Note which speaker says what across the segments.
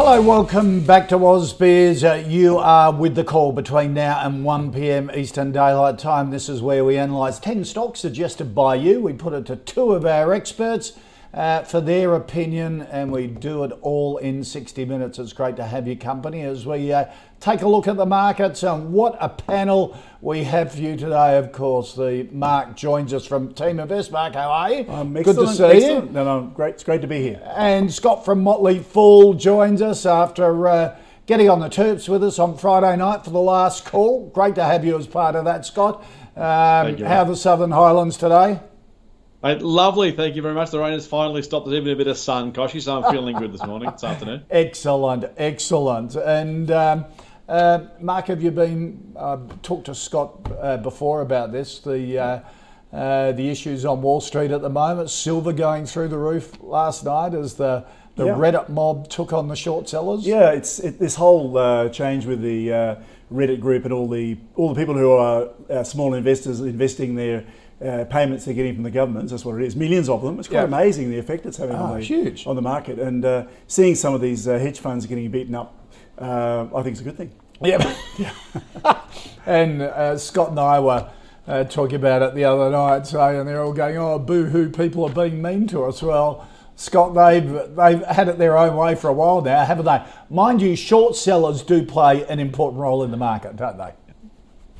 Speaker 1: Hello, welcome back to Ausbiz. Uh, you are with the call between now and 1 p.m. Eastern Daylight Time. This is where we analyse 10 stocks suggested by you. We put it to two of our experts uh, for their opinion, and we do it all in 60 minutes. It's great to have your company as we uh, take a look at the markets and what a panel we have for you today. Of course, the Mark joins us from TeamInvest. Mark, how are you?
Speaker 2: Um,
Speaker 1: Good to see
Speaker 2: excellent.
Speaker 1: you.
Speaker 2: No, no, great. It's great to be here.
Speaker 1: And Scott from Motley Fool joins us after uh, getting on the terps with us on Friday night for the last call. Great to have you as part of that, Scott. Um,
Speaker 3: you.
Speaker 1: how are the Southern Highlands today?
Speaker 3: Mate, lovely, thank you very much. The rain has finally stopped. There's even a bit of sun, Koshy, so I'm feeling good this morning, this afternoon.
Speaker 1: Excellent, excellent. And um, uh, Mark, have you been uh, talked to Scott uh, before about this? The uh, uh, the issues on Wall Street at the moment. Silver going through the roof last night as the the
Speaker 2: Yeah.
Speaker 1: Reddit mob took on the short sellers.
Speaker 2: Yeah, it's it, this whole uh, change with the uh, Reddit group and all the all the people who are uh, small investors investing their uh, payments they're getting from the governments. That's what it is. Millions of them. It's quite
Speaker 1: Yeah.
Speaker 2: amazing the effect it's having
Speaker 1: Oh,
Speaker 2: on the
Speaker 1: huge.
Speaker 2: on the market. And uh, seeing some of these uh, hedge funds getting beaten up, uh, I think it's a good thing.
Speaker 1: Yep. and uh, Scott and I were uh, talking about it the other night, so, and they're all going, "Oh, boo-hoo! People are being mean to us." Well, Scott, they've they've had it their own way for a while now, haven't they? Mind you, short sellers do play an important role in the market, don't they?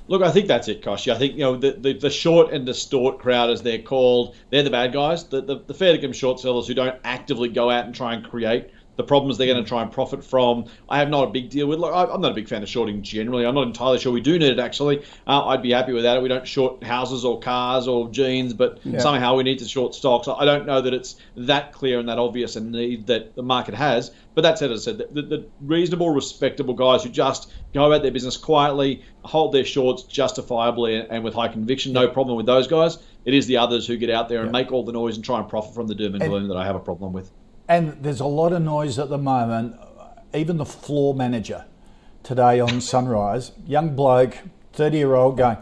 Speaker 3: Look, I think that's it, Koshy. I think you know the, the, the short and distort crowd, as they're called, they're the bad guys. The, the, the fair income short sellers who don't actively go out and try and create the problems they're going to try and profit from. I have not a big deal with. Look, I'm not a big fan of shorting generally. I'm not entirely sure we do need it actually. Uh, I'd be happy without it. We don't short houses or cars or jeans, but somehow we need to short stocks. I don't know that it's that clear and that obvious a need that the market has. But that said, as I said, the, the reasonable, respectable guys who just go about their business quietly, hold their shorts justifiably and, and with high conviction, no problem with those guys. It is the others who get out there and make all the noise and try and profit from the doom and gloom that I have a problem with.
Speaker 1: And there's a lot of noise at the moment. Even the floor manager today on Sunrise, young bloke, 30 year old, going,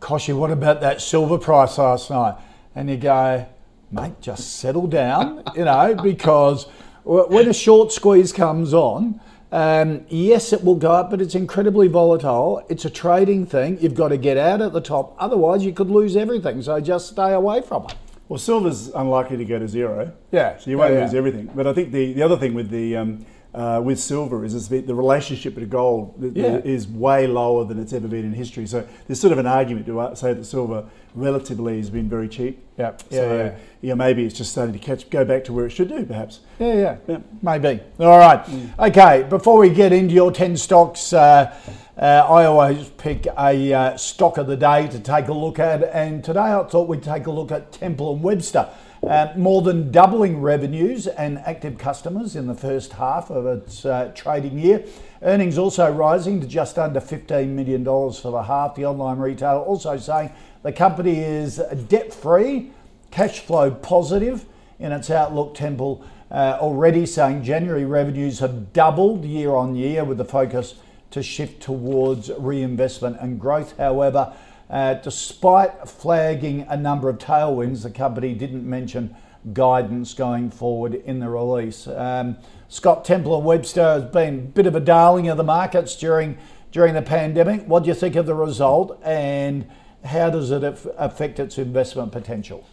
Speaker 1: Koshy, what about that silver price last night? And you go, mate, just settle down, you know, because when a short squeeze comes on, um, yes, it will go up, but it's incredibly volatile. It's a trading thing. You've got to get out at the top, otherwise, you could lose everything. So just stay away from it.
Speaker 2: Well, silver's unlikely to go to zero.
Speaker 1: Yeah,
Speaker 2: So you won't
Speaker 1: yeah, yeah.
Speaker 2: lose everything. But I think the, the other thing with the um, uh, with silver is, the, relationship to gold
Speaker 1: Yeah.
Speaker 2: is way lower than it's ever been in history. So there's sort of an argument to uh, say that silver relatively has been very cheap.
Speaker 1: Yeah, yeah,
Speaker 2: So
Speaker 1: yeah.
Speaker 2: yeah, maybe it's just starting to catch go back to where it should do, perhaps.
Speaker 1: Yeah, yeah,
Speaker 2: Yeah.
Speaker 1: maybe. All right. Okay, before we get into your 10 stocks, uh, uh, I always pick a uh, stock of the day to take a look at. And today I thought we'd take a look at Temple and Webster. Uh, more than doubling revenues and active customers in the first half of its uh, trading year. Earnings also rising to just under $15 million for the half. The online retailer also saying the company is debt free, cash flow positive in its outlook. Temple uh, already saying January revenues have doubled year on year with the focus to shift towards reinvestment and growth. However, uh, despite flagging a number of tailwinds, the company didn't mention guidance going forward in the release. Um, Scott Temple and Webster has been a bit of a darling of the markets during during the pandemic. What do you think of the result, and how does it aff- affect its investment potential?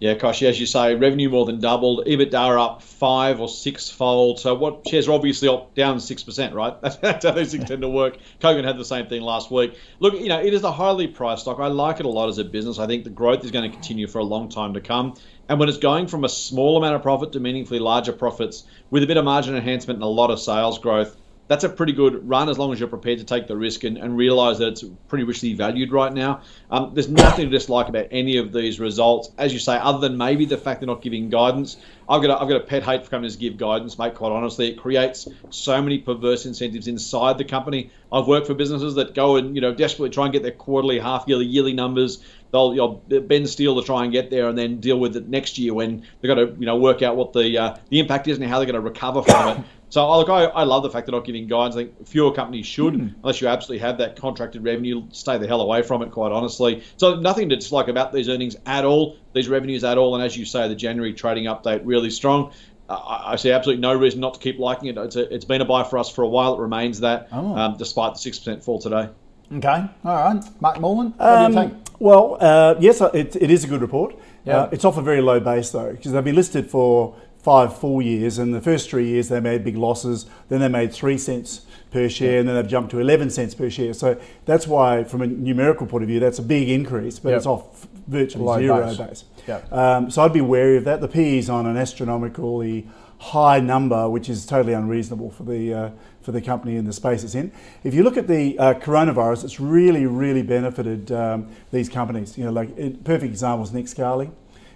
Speaker 3: Yeah, Koshy, as you say, revenue more than doubled, EBITDA up five or six fold. So what shares are obviously up down six percent, right? That's, how these things tend to work. Kogan had the same thing last week. Look, you know, it is a highly priced stock. I like it a lot as a business. I think the growth is going to continue for a long time to come. And when it's going from a small amount of profit to meaningfully larger profits with a bit of margin enhancement and a lot of sales growth, that's a pretty good run as long as you're prepared to take the risk and, and realize that it's pretty richly valued right now. Um, there's nothing to dislike about any of these results, as you say, other than maybe the fact they're not giving guidance. I've got a, I've got a pet hate for companies to give guidance, mate. Quite honestly, it creates so many perverse incentives inside the company. I've worked for businesses that go and you know desperately try and get their quarterly, half yearly, yearly numbers. They'll you know, bend steel to try and get there, and then deal with it next year when they've got to you know work out what the uh, the impact is and how they're going to recover from it. So look, I, I love the fact they're not giving guidance. I think fewer companies should, mm. unless you absolutely have that contracted revenue. Stay the hell away from it, quite honestly. So nothing to dislike about these earnings at all, these revenues at all. And as you say, the January trading update really strong. Uh, I see absolutely no reason not to keep liking it. It's, a, it's been a buy for us for a while. It remains that, oh. um, despite the six percent fall today.
Speaker 1: Okay, all right, Mark Moreland, what um, do you um, think?
Speaker 2: Well, uh, yes, it, it is a good report. Yeah. Uh, it's off a very low base though, because they've been listed for five full years, and the first three years they made big losses. Then they made three cents per share, yeah. and then they've jumped to 11 cents per share. So that's why, from a numerical point of view, that's a big increase, but yep. it's off virtually Low zero base. base. Yep. Um, so I'd be wary of that. The PE is on an astronomically high number, which is totally unreasonable for the uh, for the company in the space it's in. If you look at the uh, coronavirus, it's really, really benefited um, these companies. You know, like perfect example is Nick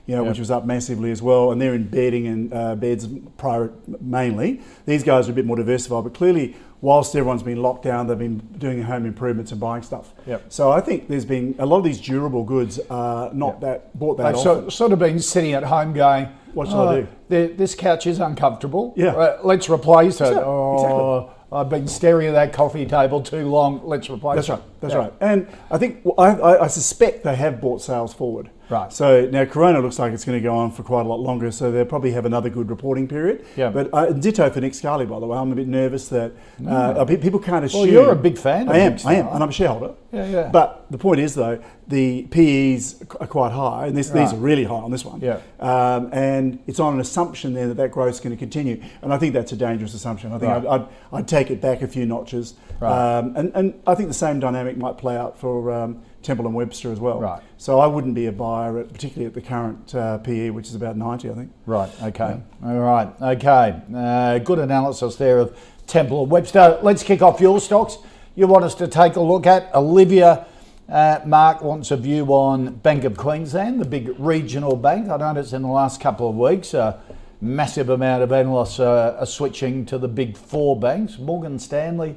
Speaker 2: you know, yep. which was up massively as well. And they're in bedding and uh, beds prior, mainly. These guys are a bit more diversified, but clearly, whilst everyone's been locked down, they've been doing home improvements and buying stuff.
Speaker 1: Yep.
Speaker 2: So I think there's been a lot of these durable goods are not yep. that bought that
Speaker 1: They've often. sort of been sitting at home going,
Speaker 2: "What should oh, I
Speaker 1: do? This couch is uncomfortable.
Speaker 2: Yeah,
Speaker 1: uh, let's replace it." Exactly. Oh, exactly. I've been staring at that coffee table too long. Let's replace
Speaker 2: That's
Speaker 1: it.
Speaker 2: right. That's yeah. right. And I think I, I, I suspect they have bought sales forward.
Speaker 1: Right.
Speaker 2: So now Corona looks like it's going to go on for quite a lot longer, so they'll probably have another good reporting period.
Speaker 1: Yeah.
Speaker 2: But uh, ditto for Nick Scali, by the way. I'm a bit nervous that uh, mm. people can't assume.
Speaker 1: Well, you're a big fan.
Speaker 2: I am. I am, and I'm a shareholder.
Speaker 1: Yeah, yeah.
Speaker 2: But the point is, though, the PEs are quite high, and this, right. these are really high on this one.
Speaker 1: Yeah.
Speaker 2: Um, and it's on an assumption there that that growth is going to continue, and I think that's a dangerous assumption. I think right. I'd, I'd, I'd, take it back a few notches. Right. Um, and, and I think the same dynamic might play out for. Um, Temple and Webster as well.
Speaker 1: Right.
Speaker 2: So I wouldn't be a buyer, at, particularly at the current uh, PE, which is about 90, I think.
Speaker 1: Right. Okay. Yeah. All right. Okay. Uh, good analysis there of Temple and Webster. Let's kick off your stocks. You want us to take a look at Olivia. Uh, Mark wants a view on Bank of Queensland, the big regional bank. I noticed in the last couple of weeks, a massive amount of analysts uh, are switching to the big four banks. Morgan Stanley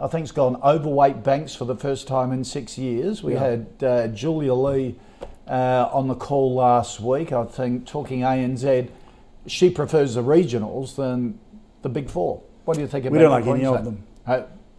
Speaker 1: I think it's gone overweight banks for the first time in six years. We yeah. had uh, Julia Lee uh, on the call last week, I think, talking ANZ. She prefers the regionals than the big four. What do you think about
Speaker 2: We don't like any of them.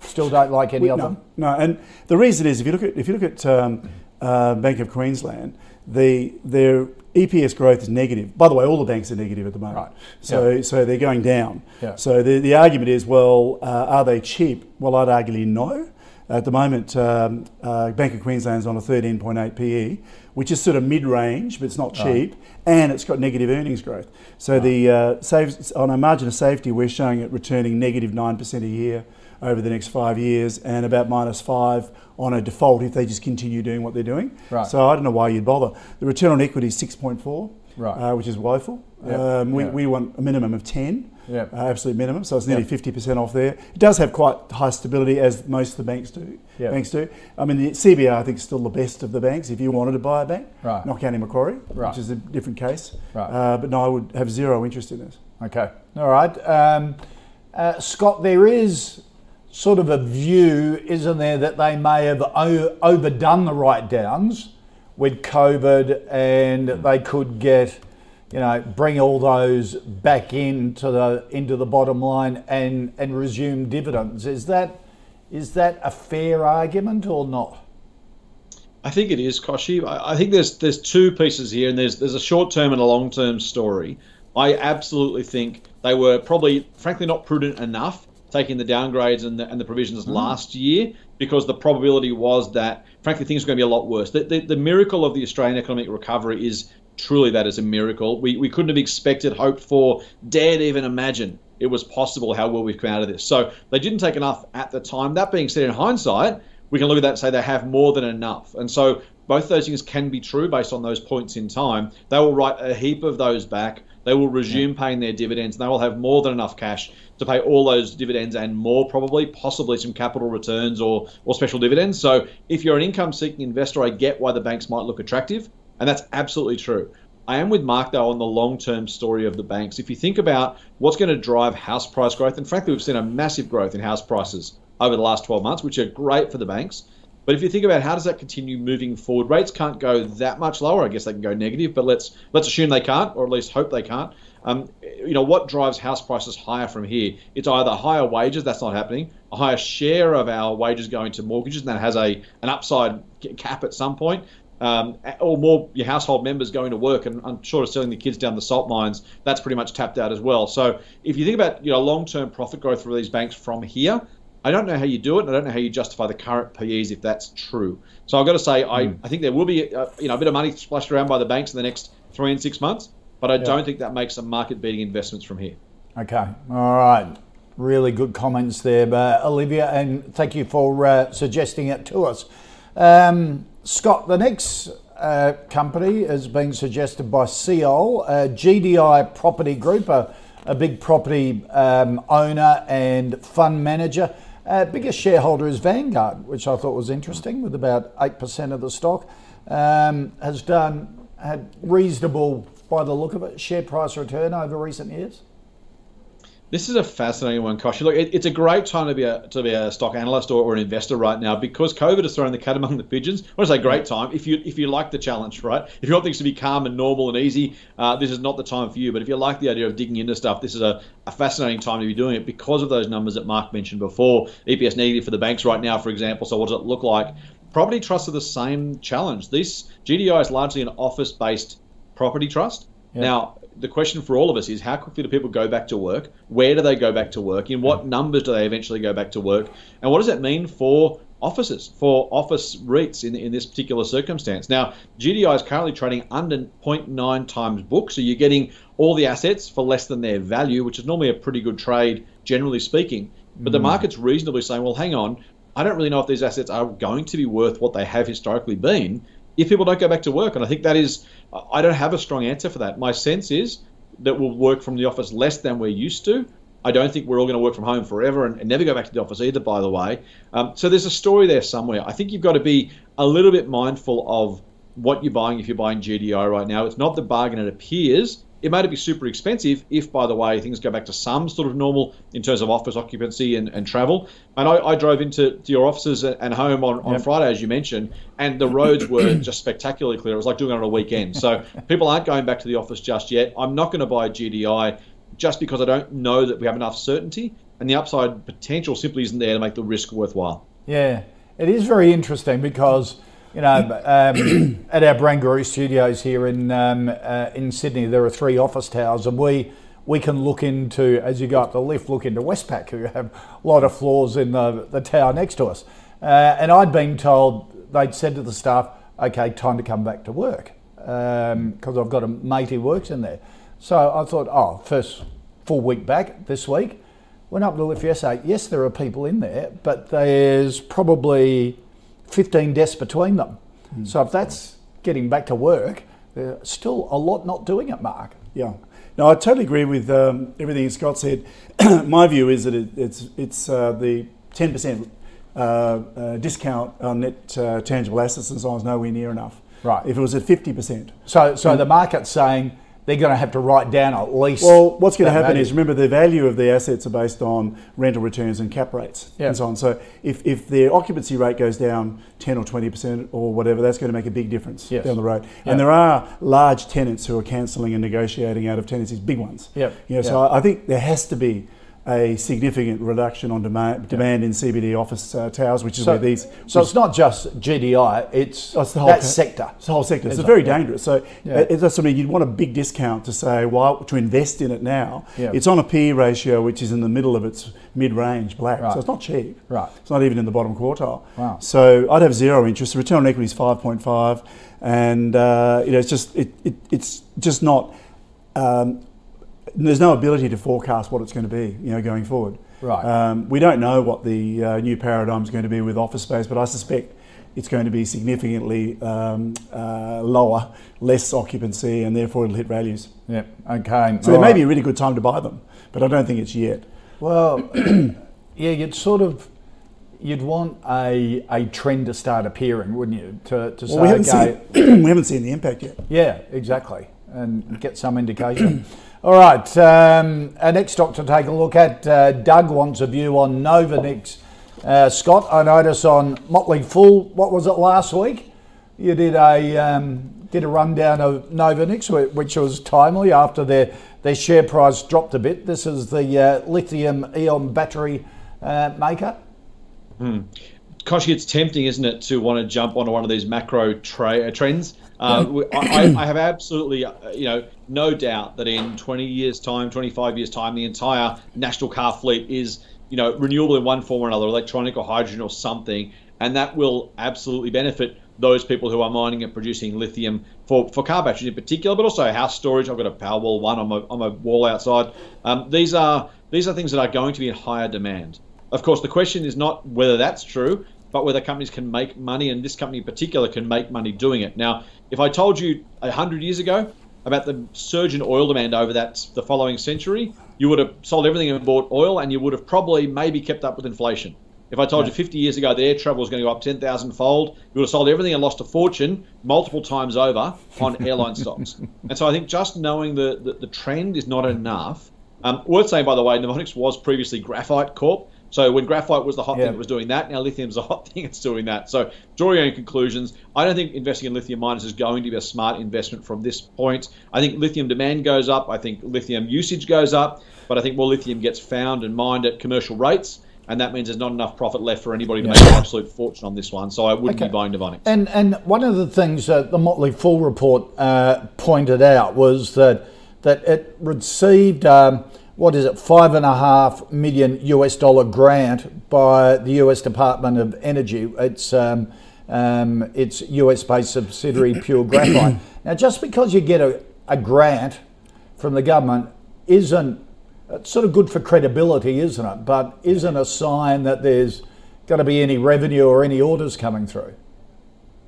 Speaker 1: Still don't like any
Speaker 2: we,
Speaker 1: of
Speaker 2: no,
Speaker 1: them?
Speaker 2: No, and the reason is if you look at, if you look at um, uh, Bank of Queensland, the, their EPS growth is negative. By the way, all the banks are negative at the moment.
Speaker 1: Right.
Speaker 2: So, yeah. so they're going down.
Speaker 1: Yeah.
Speaker 2: So the, the argument is, well, uh, are they cheap? Well, I'd argue no. At the moment, um, uh, Bank of Queensland's on a 13.8 PE, which is sort of mid-range, but it's not cheap, right. and it's got negative earnings growth. So right. the uh, saves, on a margin of safety, we're showing it returning negative 9% a year over the next five years, and about minus five on a default if they just continue doing what they're doing.
Speaker 1: Right.
Speaker 2: So I don't know why you'd bother. The return on equity is 6.4,
Speaker 1: right.
Speaker 2: Uh, which is woeful.
Speaker 1: Yep.
Speaker 2: Um, we,
Speaker 1: yep.
Speaker 2: we want a minimum of 10,
Speaker 1: yep.
Speaker 2: uh, absolute minimum, so it's nearly yep. 50% off there. It does have quite high stability, as most of the banks do. Banks do. I mean, the CBA I think is still the best of the banks if you wanted to buy a bank,
Speaker 1: right.
Speaker 2: not counting Macquarie,
Speaker 1: right.
Speaker 2: which is a different case.
Speaker 1: Right.
Speaker 2: Uh, but no, I would have zero interest in this.
Speaker 1: Okay, all right. Um, uh, Scott, there is sort of a view, isn't there, that they may have overdone the write downs with COVID and they could get, you know, bring all those back into the into the bottom line and and resume dividends. Is that is that a fair argument or not?
Speaker 3: I think it is, Koshy. I think there's there's two pieces here, and there's there's a short term and a long term story. I absolutely think they were probably, frankly, not prudent enough taking the downgrades and the, and the provisions mm. last year because the probability was that, frankly, things were going to be a lot worse. The, the, the miracle of the Australian economic recovery is truly that is a miracle. We, we couldn't have expected, hoped for, dared even imagine it was possible how well we've come out of this. So they didn't take enough at the time. That being said, in hindsight, we can look at that and say they have more than enough. And so both those things can be true based on those points in time. They will write a heap of those back they will resume yeah. paying their dividends and they will have more than enough cash to pay all those dividends and more, probably, possibly some capital returns or, or special dividends. So if you're an income seeking investor, I get why the banks might look attractive, and that's absolutely true. I am with Mark though on the long term story of the banks. If you think about what's going to drive house price growth, and frankly, we've seen a massive growth in house prices over the last 12 months, which are great for the banks. But if you think about how does that continue moving forward, rates can't go that much lower. I guess they can go negative, but let's let's assume they can't, or at least hope they can't. Um, you know what drives house prices higher from here? It's either higher wages, that's not happening, a higher share of our wages going to mortgages, and that has a an upside cap at some point. Um, or more your household members going to work and I'm sure of selling the kids down the salt mines, that's pretty much tapped out as well. So if you think about you know long-term profit growth for these banks from here, I don't know how you do it, and I don't know how you justify the current PEs if that's true. So I've got to say, I, mm. I think there will be a, uh, you know a bit of money splashed around by the banks in the next three and six months, but I yeah. don't think that makes some market-beating investments from here.
Speaker 1: Okay, all right, really good comments there, uh, Olivia, and thank you for uh, suggesting it to us. Um, Scott, the next uh, company is being suggested by Ciol, uh, GDI Property Group, a, a big property um, owner and fund manager. Uh, biggest shareholder is Vanguard, which I thought was interesting, with about 8% of the stock. Um, has done, had reasonable, by the look of it, share price return over recent years.
Speaker 3: This is a fascinating one, Kosh. Look, it, it's a great time to be a to be a stock analyst or, or, an investor right now because COVID has thrown the cat among the pigeons. I want to say great time if you if you like the challenge, right? If you want things to be calm and normal and easy, uh, this is not the time for you. But if you like the idea of digging into stuff, this is a, a fascinating time to be doing it because of those numbers that Mark mentioned before. EPS negative for the banks right now, for example. So what does it look like? Property trusts are the same challenge. This GDI is largely an office based property trust. Yeah. Now, the question for all of us is how quickly do people go back to work? Where do they go back to work? In what numbers do they eventually go back to work? And what does that mean for offices, for office REITs in, in this particular circumstance? Now, GDI is currently trading under 0.9 times book, so you're getting all the assets for less than their value, which is normally a pretty good trade, generally speaking. But mm. the market's reasonably saying, well, hang on, I don't really know if these assets are going to be worth what they have historically been if people don't go back to work. And I think that is, I don't have a strong answer for that. My sense is that we'll work from the office less than we're used to. I don't think we're all going to work from home forever and, and never go back to the office either, by the way. Um, so there's a story there somewhere. I think you've got to be a little bit mindful of what you're buying if you're buying GDI right now. It's not the bargain it appears. It may be super expensive if, by the way, things go back to some sort of normal in terms of office occupancy and, and travel. And I, I drove into your offices and home on, on yep. Friday, as you mentioned, and the roads were just spectacularly clear. It was like doing it on a weekend. So people aren't going back to the office just yet. I'm not going to buy a GDI just because I don't know that we have enough certainty, and the upside potential simply isn't there to make the risk worthwhile.
Speaker 1: Yeah, it is very interesting because you know, um, at our Barangaroo studios here in um, uh, in Sydney, there are three office towers, and we we can look into as you go up the lift, look into Westpac, who have a lot of floors in the the tower next to us. Uh, and I'd been told they'd said to the staff, "Okay, time to come back to work," because um, I've got a mate who works in there. So I thought, oh, first full week back this week. Went up to the lift yesterday. Yes, there are people in there, but there's probably 15 desks between them. Mm. So if that's getting back to work, there's still a lot not doing it, Mark.
Speaker 2: Yeah. No, I totally agree with um, everything Scott said. My view is that it, it's it's uh, the 10% uh, uh, discount on net uh, tangible assets and so on is nowhere near enough.
Speaker 1: Right.
Speaker 2: If it was at 50%.
Speaker 1: So, so the market's saying they're going to have to write down at least.
Speaker 2: Well, what's going to happen value. is remember the value of the assets are based on rental returns and cap rates and so on. So if, if their occupancy rate goes down 10 or 20% or whatever, that's going to make a big difference yes. down the road. And there are large tenants who are cancelling and negotiating out of tenancies, big ones.
Speaker 1: Yeah.
Speaker 2: You know, So I think there has to be a significant reduction on demand, demand in CBD office uh, towers, which is
Speaker 1: so,
Speaker 2: where these.
Speaker 1: So it's not just GDI; it's, oh, it's the whole that sector.
Speaker 2: It's the whole sector. It's, it's very dangerous. So yeah. it, that's something you'd want a big discount to say why to invest in it now. Yeah. It's on a PE ratio which is in the middle of its mid-range black, right. so it's not cheap.
Speaker 1: Right.
Speaker 2: It's not even in the bottom quartile.
Speaker 1: Wow.
Speaker 2: So I'd have zero interest. The return on equity is five point five, and uh, you know it's just it, it it's just not. Um, there's no ability to forecast what it's going to be, you know, going forward.
Speaker 1: Right.
Speaker 2: Um, we don't know what the uh, new paradigm is going to be with office space, but I suspect it's going to be significantly um, uh, lower, less occupancy, and therefore it'll hit values.
Speaker 1: Yeah. Okay.
Speaker 2: So there may be a really good time to buy them, but I don't think it's yet.
Speaker 1: Well, yeah, you'd sort of you'd want a a trend to start appearing, wouldn't you? To, to
Speaker 2: Well,
Speaker 1: say,
Speaker 2: we haven't
Speaker 1: okay,
Speaker 2: seen we haven't seen the impact yet.
Speaker 1: yeah, exactly, and get some indication. All right, um, our next stock to take a look at. Uh, Doug wants a view on Novonix. Uh, Scott, I notice on Motley Fool, what was it last week? You did a um, did a rundown of Novonix, whi- which was timely after their their share price dropped a bit. This is the uh, lithium ion battery uh, maker.
Speaker 3: Koshy, it's tempting, isn't it, to want to jump onto one of these macro tra- uh, trends? Uh, I, I- I have absolutely, uh, you know, no doubt that in 20 years' time, 25 years' time, the entire national car fleet is, you know, renewable in one form or another, electronic or hydrogen or something, and that will absolutely benefit those people who are mining and producing lithium for, for car batteries in particular, but also house storage. I've got a Powerwall one on my on my wall outside. Um, these are these are things that are going to be in higher demand. Of course, the question is not whether that's true, but whether companies can make money, and this company in particular can make money doing it. Now, if I told you a hundred years ago about the surge in oil demand over that the following century, you would have sold everything and bought oil, and you would have probably maybe kept up with inflation. If I told you 50 years ago that air travel was going to go up 10,000 fold, you would have sold everything and lost a fortune multiple times over on airline stocks. And so I think just knowing the, the, the trend is not enough. Um, worth saying, by the way, Novonix was previously Graphite Corp. So when graphite was the hot
Speaker 1: Yeah.
Speaker 3: thing, it was doing that. Now lithium's a hot thing, it's doing that. So draw your own conclusions. I don't think investing in lithium miners is going to be a smart investment from this point. I think lithium demand goes up. I think lithium usage goes up. But I think more lithium gets found and mined at commercial rates. And that means there's not enough profit left for anybody to make an absolute fortune on this one. So I wouldn't
Speaker 1: Okay.
Speaker 3: be buying Novonix.
Speaker 1: And and one of the things that the Motley Fool report uh, pointed out was that that it received um, what is it five and a half million US dollar grant by the US Department of Energy. It's um, um, its US based subsidiary Pure Graphite. now, just because you get a, a grant from the government isn't it's sort of good for credibility, isn't it? But isn't a sign that there's going to be any revenue or any orders coming through.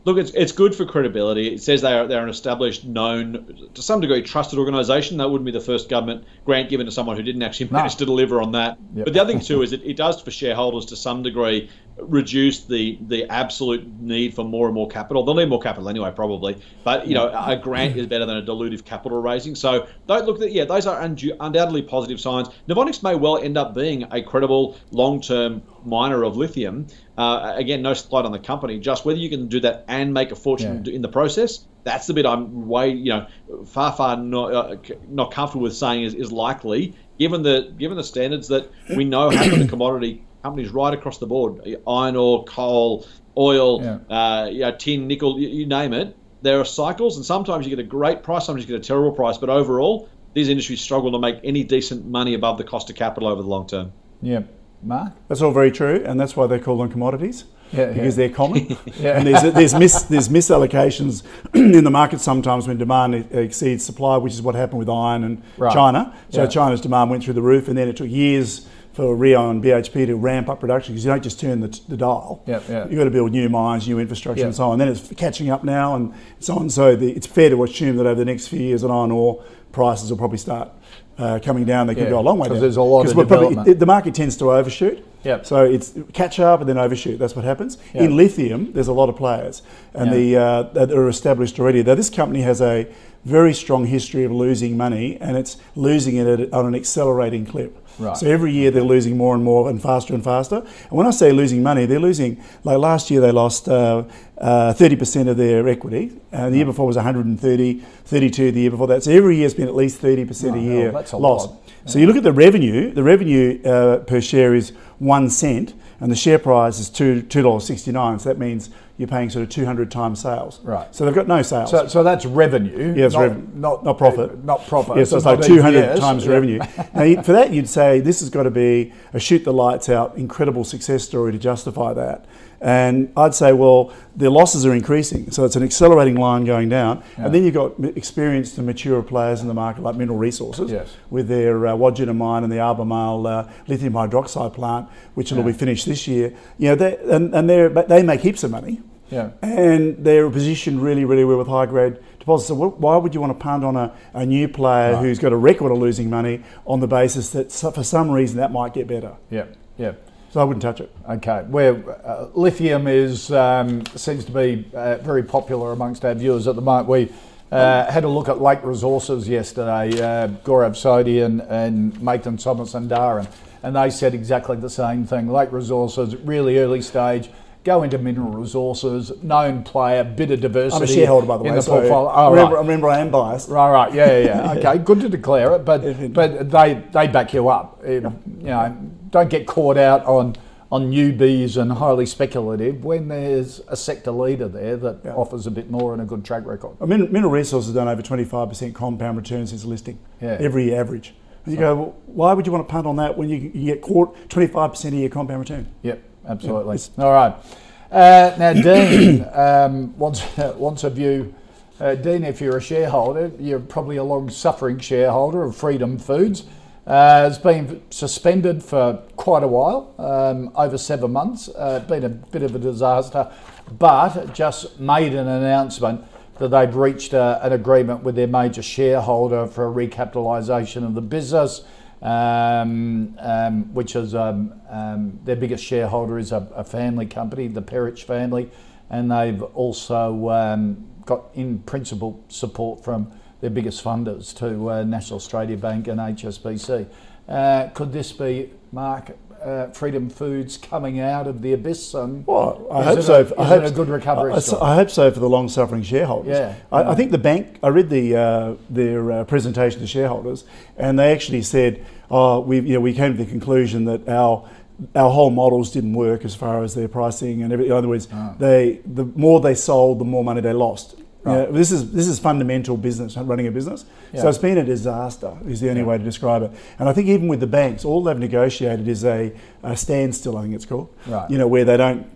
Speaker 3: Look, it's, it's good for credibility. It says they are they're an established, known, to some degree, trusted organisation. That wouldn't be the first government grant given to someone who didn't actually manage to deliver on that.
Speaker 1: Yep.
Speaker 3: But the other thing too is it, it does for shareholders to some degree reduce the the absolute need for more and more capital. They'll need more capital anyway, probably. But you know, a grant is better than a dilutive capital raising. So don't look at yeah, those are undoubtedly positive signs. Novonix may well end up being a credible long-term miner of lithium. Uh, again, no slight on the company. Just whether you can do that and make a fortune
Speaker 1: Yeah.
Speaker 3: in the process. That's the bit I'm way, you know, far, far not uh, not comfortable with saying is, is likely, given the given the standards that we know happen to commodity companies right across the board, iron ore, coal, oil,
Speaker 1: Yeah.
Speaker 3: uh, you know, tin, nickel, you, you name it. There are cycles, and sometimes you get a great price, sometimes you get a terrible price. But overall, these industries struggle to make any decent money above the cost of capital over the long term.
Speaker 1: Yeah, Mark.
Speaker 2: That's all very true, and that's why they're called on commodities.
Speaker 1: Yeah,
Speaker 2: because
Speaker 1: yeah.
Speaker 2: they're common.
Speaker 1: Yeah.
Speaker 2: And there's there's mis, there's misallocations in the market sometimes when demand e- exceeds supply, which is what happened with iron and
Speaker 1: Right.
Speaker 2: China. So
Speaker 1: Yeah.
Speaker 2: China's demand went through the roof, and then it took years for Rio and BHP to ramp up production because you don't just turn the, the dial.
Speaker 1: Yeah, yeah.
Speaker 2: You've got to build new mines, new infrastructure,
Speaker 1: Yeah.
Speaker 2: and so on. And Then it's catching up now, and so on. So the, it's fair to assume that over the next few years, that iron ore prices will probably start. Uh, coming down, they could
Speaker 1: Yeah,
Speaker 2: go a long way down.
Speaker 1: there's a lot of
Speaker 2: we're probably-
Speaker 1: development.
Speaker 2: the market tends to overshoot.
Speaker 1: Yep.
Speaker 2: So it's catch up and then overshoot. That's what happens.
Speaker 1: Yeah.
Speaker 2: In lithium, there's a lot of players, and
Speaker 1: Yeah.
Speaker 2: the uh, that are established already. Now, this company has a very strong history of losing money, and it's losing it at, on an accelerating clip.
Speaker 1: Right.
Speaker 2: So every year they're losing more and more and faster and faster. And when I say losing money, they're losing. Like last year, they lost uh, uh, 30% of their equity, and the year before was 130, 32 the year before that. So every year's been at least 30%
Speaker 1: Oh,
Speaker 2: a year
Speaker 1: that's a
Speaker 2: loss.
Speaker 1: lot.
Speaker 2: So you look at the revenue. The revenue uh, per share is one cent, and the share price is two two dollars sixty nine. So that means you're paying sort of two hundred times sales.
Speaker 1: Right.
Speaker 2: So they've got no sales.
Speaker 1: So, so that's revenue.
Speaker 2: Yeah, it's
Speaker 1: not,
Speaker 2: revenue.
Speaker 1: not
Speaker 2: Not profit.
Speaker 1: Not profit.
Speaker 2: yeah, so it's
Speaker 1: not
Speaker 2: like 200
Speaker 1: EPS.
Speaker 2: times
Speaker 1: Yeah.
Speaker 2: revenue. now, for that, you'd say this has got to be a shoot the lights out, incredible success story to justify that. And I'd say, well, their losses are increasing, so it's an accelerating line going down. And then you've got experienced and mature players in the market like Mineral Resources
Speaker 1: Yes.
Speaker 2: with their uh, Wodgina mine and the Albemarle uh, lithium hydroxide plant, which will be finished this year. You know, they, and, and they're, but they make heaps of money.
Speaker 1: Yeah.
Speaker 2: And they're positioned really, really well with high grade deposits. So why would you want to punt on a, a new player right. who's got a record of losing money on the basis that for some reason that might get better?
Speaker 1: Yeah, yeah.
Speaker 2: So I wouldn't touch it.
Speaker 1: Okay. Where uh, lithium is um, seems to be uh, very popular amongst our viewers at the moment. We uh, had a look at Lake Resources yesterday, uh, Gaurav Sodhi and, and Mathan Somasundaram, and Darren and they said exactly the same thing. Lake Resources, really early stage, go into mineral resources, known player, bit of diversity.
Speaker 2: I'm a shareholder, by the way.
Speaker 1: The
Speaker 2: so portfolio. Oh, remember, right. remember, I am biased.
Speaker 1: Right, right, yeah, yeah, yeah. okay, good to declare it, but but they they back you up. It, you know, don't get caught out on on newbies and highly speculative when there's a sector leader there that yeah. offers a bit more and a good track record.
Speaker 2: I mean, Mineral Resources have done over 25% compound return since listing, yeah. every year average. And you so, go, well, why would you want to punt on that when you, you get caught 25% of your compound return?
Speaker 1: Yep, absolutely. Yeah, All right. Uh, now, Dean um, wants, wants a view. Uh, Dean, if you're a shareholder, you're probably a long suffering shareholder of Freedom Foods. Uh, it's been suspended for quite a while, um, over seven months. Uh, been a bit of a disaster, but just made an announcement that they've reached a, an agreement with their major shareholder for a recapitalisation of the business, um, um, which is um, um, their biggest shareholder is a, a, family company, the Perich family, and they've also um, got in principle support from their biggest funders to uh, National Australia Bank and HSBC. Uh, could this be, Mark, uh, Freedom Foods coming out of the abyss? And
Speaker 2: well, I hope so.
Speaker 1: A, I hope a good recovery.
Speaker 2: I, I, hope so for the long-suffering shareholders.
Speaker 1: Yeah,
Speaker 2: I,
Speaker 1: yeah.
Speaker 2: I think the bank. I read the uh, their uh, presentation to shareholders, and they actually said, "Oh, we you know, we came to the conclusion that our." Our whole models didn't work as far as their pricing and everything. In other words, oh. they the more they sold, the more money they lost. Right. Yeah, this is this is fundamental business, running a business. Yeah. So it's been a disaster. Is the only yeah. way to describe it. And I think even with the banks, all they've negotiated is a, a standstill. I think it's called.
Speaker 1: Right.
Speaker 2: You know where they don't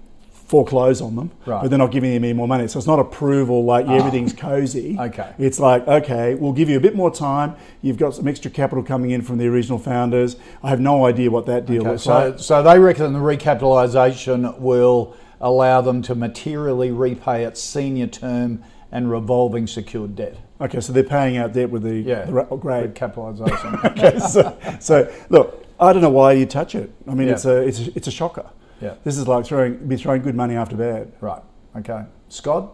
Speaker 2: foreclose on them,
Speaker 1: right.
Speaker 2: but they're not giving them any more money. So it's not approval like yeah, everything's cozy.
Speaker 1: okay.
Speaker 2: It's like, okay, we'll give you a bit more time. You've got some extra capital coming in from the original founders. I have no idea what that deal okay, looks
Speaker 1: so,
Speaker 2: like.
Speaker 1: So they reckon the recapitalisation will allow them to materially repay its senior term and revolving secured debt.
Speaker 2: Okay, so they're paying out debt with the,
Speaker 1: yeah,
Speaker 2: the grade
Speaker 1: capitalisation.
Speaker 2: okay, so, so look, I don't know why you touch it. I mean, yeah. it's a it's a, it's a shocker.
Speaker 1: Yeah,
Speaker 2: this is like throwing be throwing good money after bad.
Speaker 1: Right. Okay, Scott.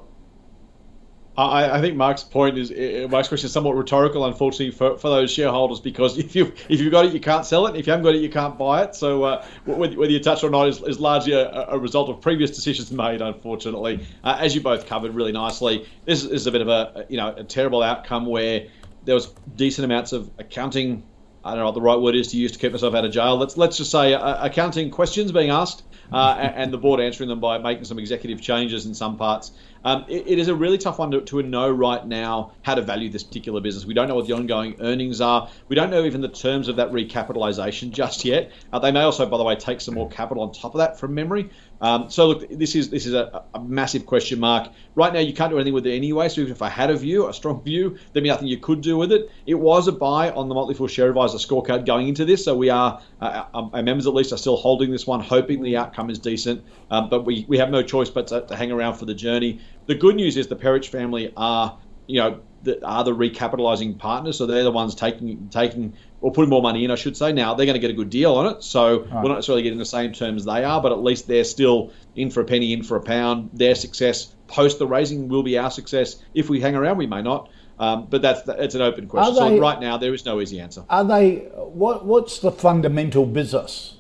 Speaker 3: I, I, think Mark's point is Mark's question is somewhat rhetorical, unfortunately, for, for those shareholders because if you if you've got it, you can't sell it. If you haven't got it, you can't buy it. So uh, whether, you touch or not is, is largely a, a, result of previous decisions made. Unfortunately, uh, as you both covered really nicely, this is a bit of a you know a terrible outcome where there was decent amounts of accounting. I don't know what the right word is to use to keep myself out of jail. Let's let's just say uh, accounting questions being asked, uh, and, and the board answering them by making some executive changes in some parts. Um, it, it is a really tough one to, to know right now how to value this particular business. We don't know what the ongoing earnings are. We don't know even the terms of that recapitalisation just yet. Uh, they may also, by the way, take some more capital on top of that from memory. Um, so look, this is this is a, a, massive question mark. Right now, you can't do anything with it anyway. So even if I had a view, a strong view, there'd be nothing you could do with it. It was a buy on the Motley Fool Share Advisor scorecard going into this, so we are uh, uh our members at least are still holding this one, hoping the outcome is decent. Um, but we, we have no choice but to, to hang around for the journey. The good news is the Perich family are, you know, the, are the recapitalising partners, so they're the ones taking taking or putting more money in, I should say. Now they're going to get a good deal on it, so right. we're not necessarily getting the same terms they are, but at least they're still in for a penny, in for a pound. Their success post the raising will be our success. If we hang around, we may not. Um, but that's it's an open question. They, so right now, there is no easy answer.
Speaker 1: Are they? What What's the fundamental business?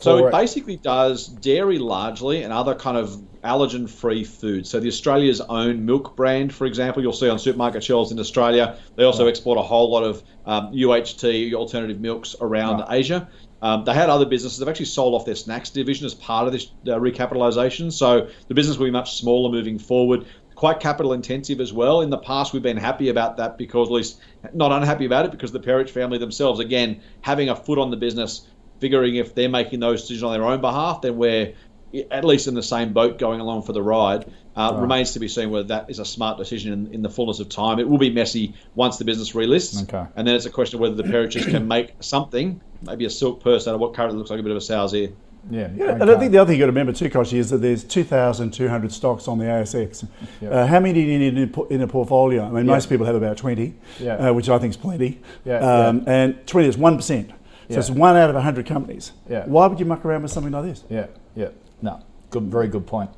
Speaker 3: So it, it basically does dairy largely and other kind of allergen free foods. So the Australia's own milk brand, for example, you'll see on supermarket shelves in Australia. They also right. export a whole lot of um, UHT alternative milks around right. Asia. Um, they had other businesses. They've actually sold off their snacks division as part of this uh, recapitalisation. So the business will be much smaller moving forward. Quite capital intensive as well. In the past, we've been happy about that because, at least, not unhappy about it because the Perich family themselves, again, having a foot on the business, figuring if they're making those decisions on their own behalf, then we're at least in the same boat going along for the ride. Uh, right. Remains to be seen whether that is a smart decision in, in, the fullness of time. It will be messy once the business relists.
Speaker 1: Okay.
Speaker 3: And then it's a question of whether the Periches can make something, maybe a silk purse out of what currently looks like a bit of a sow's ear.
Speaker 1: Yeah,
Speaker 2: Yeah, and I think the other thing you got to remember too, Koshy, is that there's 2,200 stocks on the ASX.
Speaker 1: Yeah.
Speaker 2: Uh, how many do you need in a, in a portfolio? I mean,
Speaker 1: Yeah.
Speaker 2: most people have about 20,
Speaker 1: Yeah.
Speaker 2: uh, which I think is plenty.
Speaker 1: Yeah,
Speaker 2: um, And 20 is 1%. So
Speaker 1: Yeah.
Speaker 2: it's one out of 100 companies.
Speaker 1: Yeah.
Speaker 2: Why would you muck around with something like this?
Speaker 1: Yeah, yeah. No, good, very good point.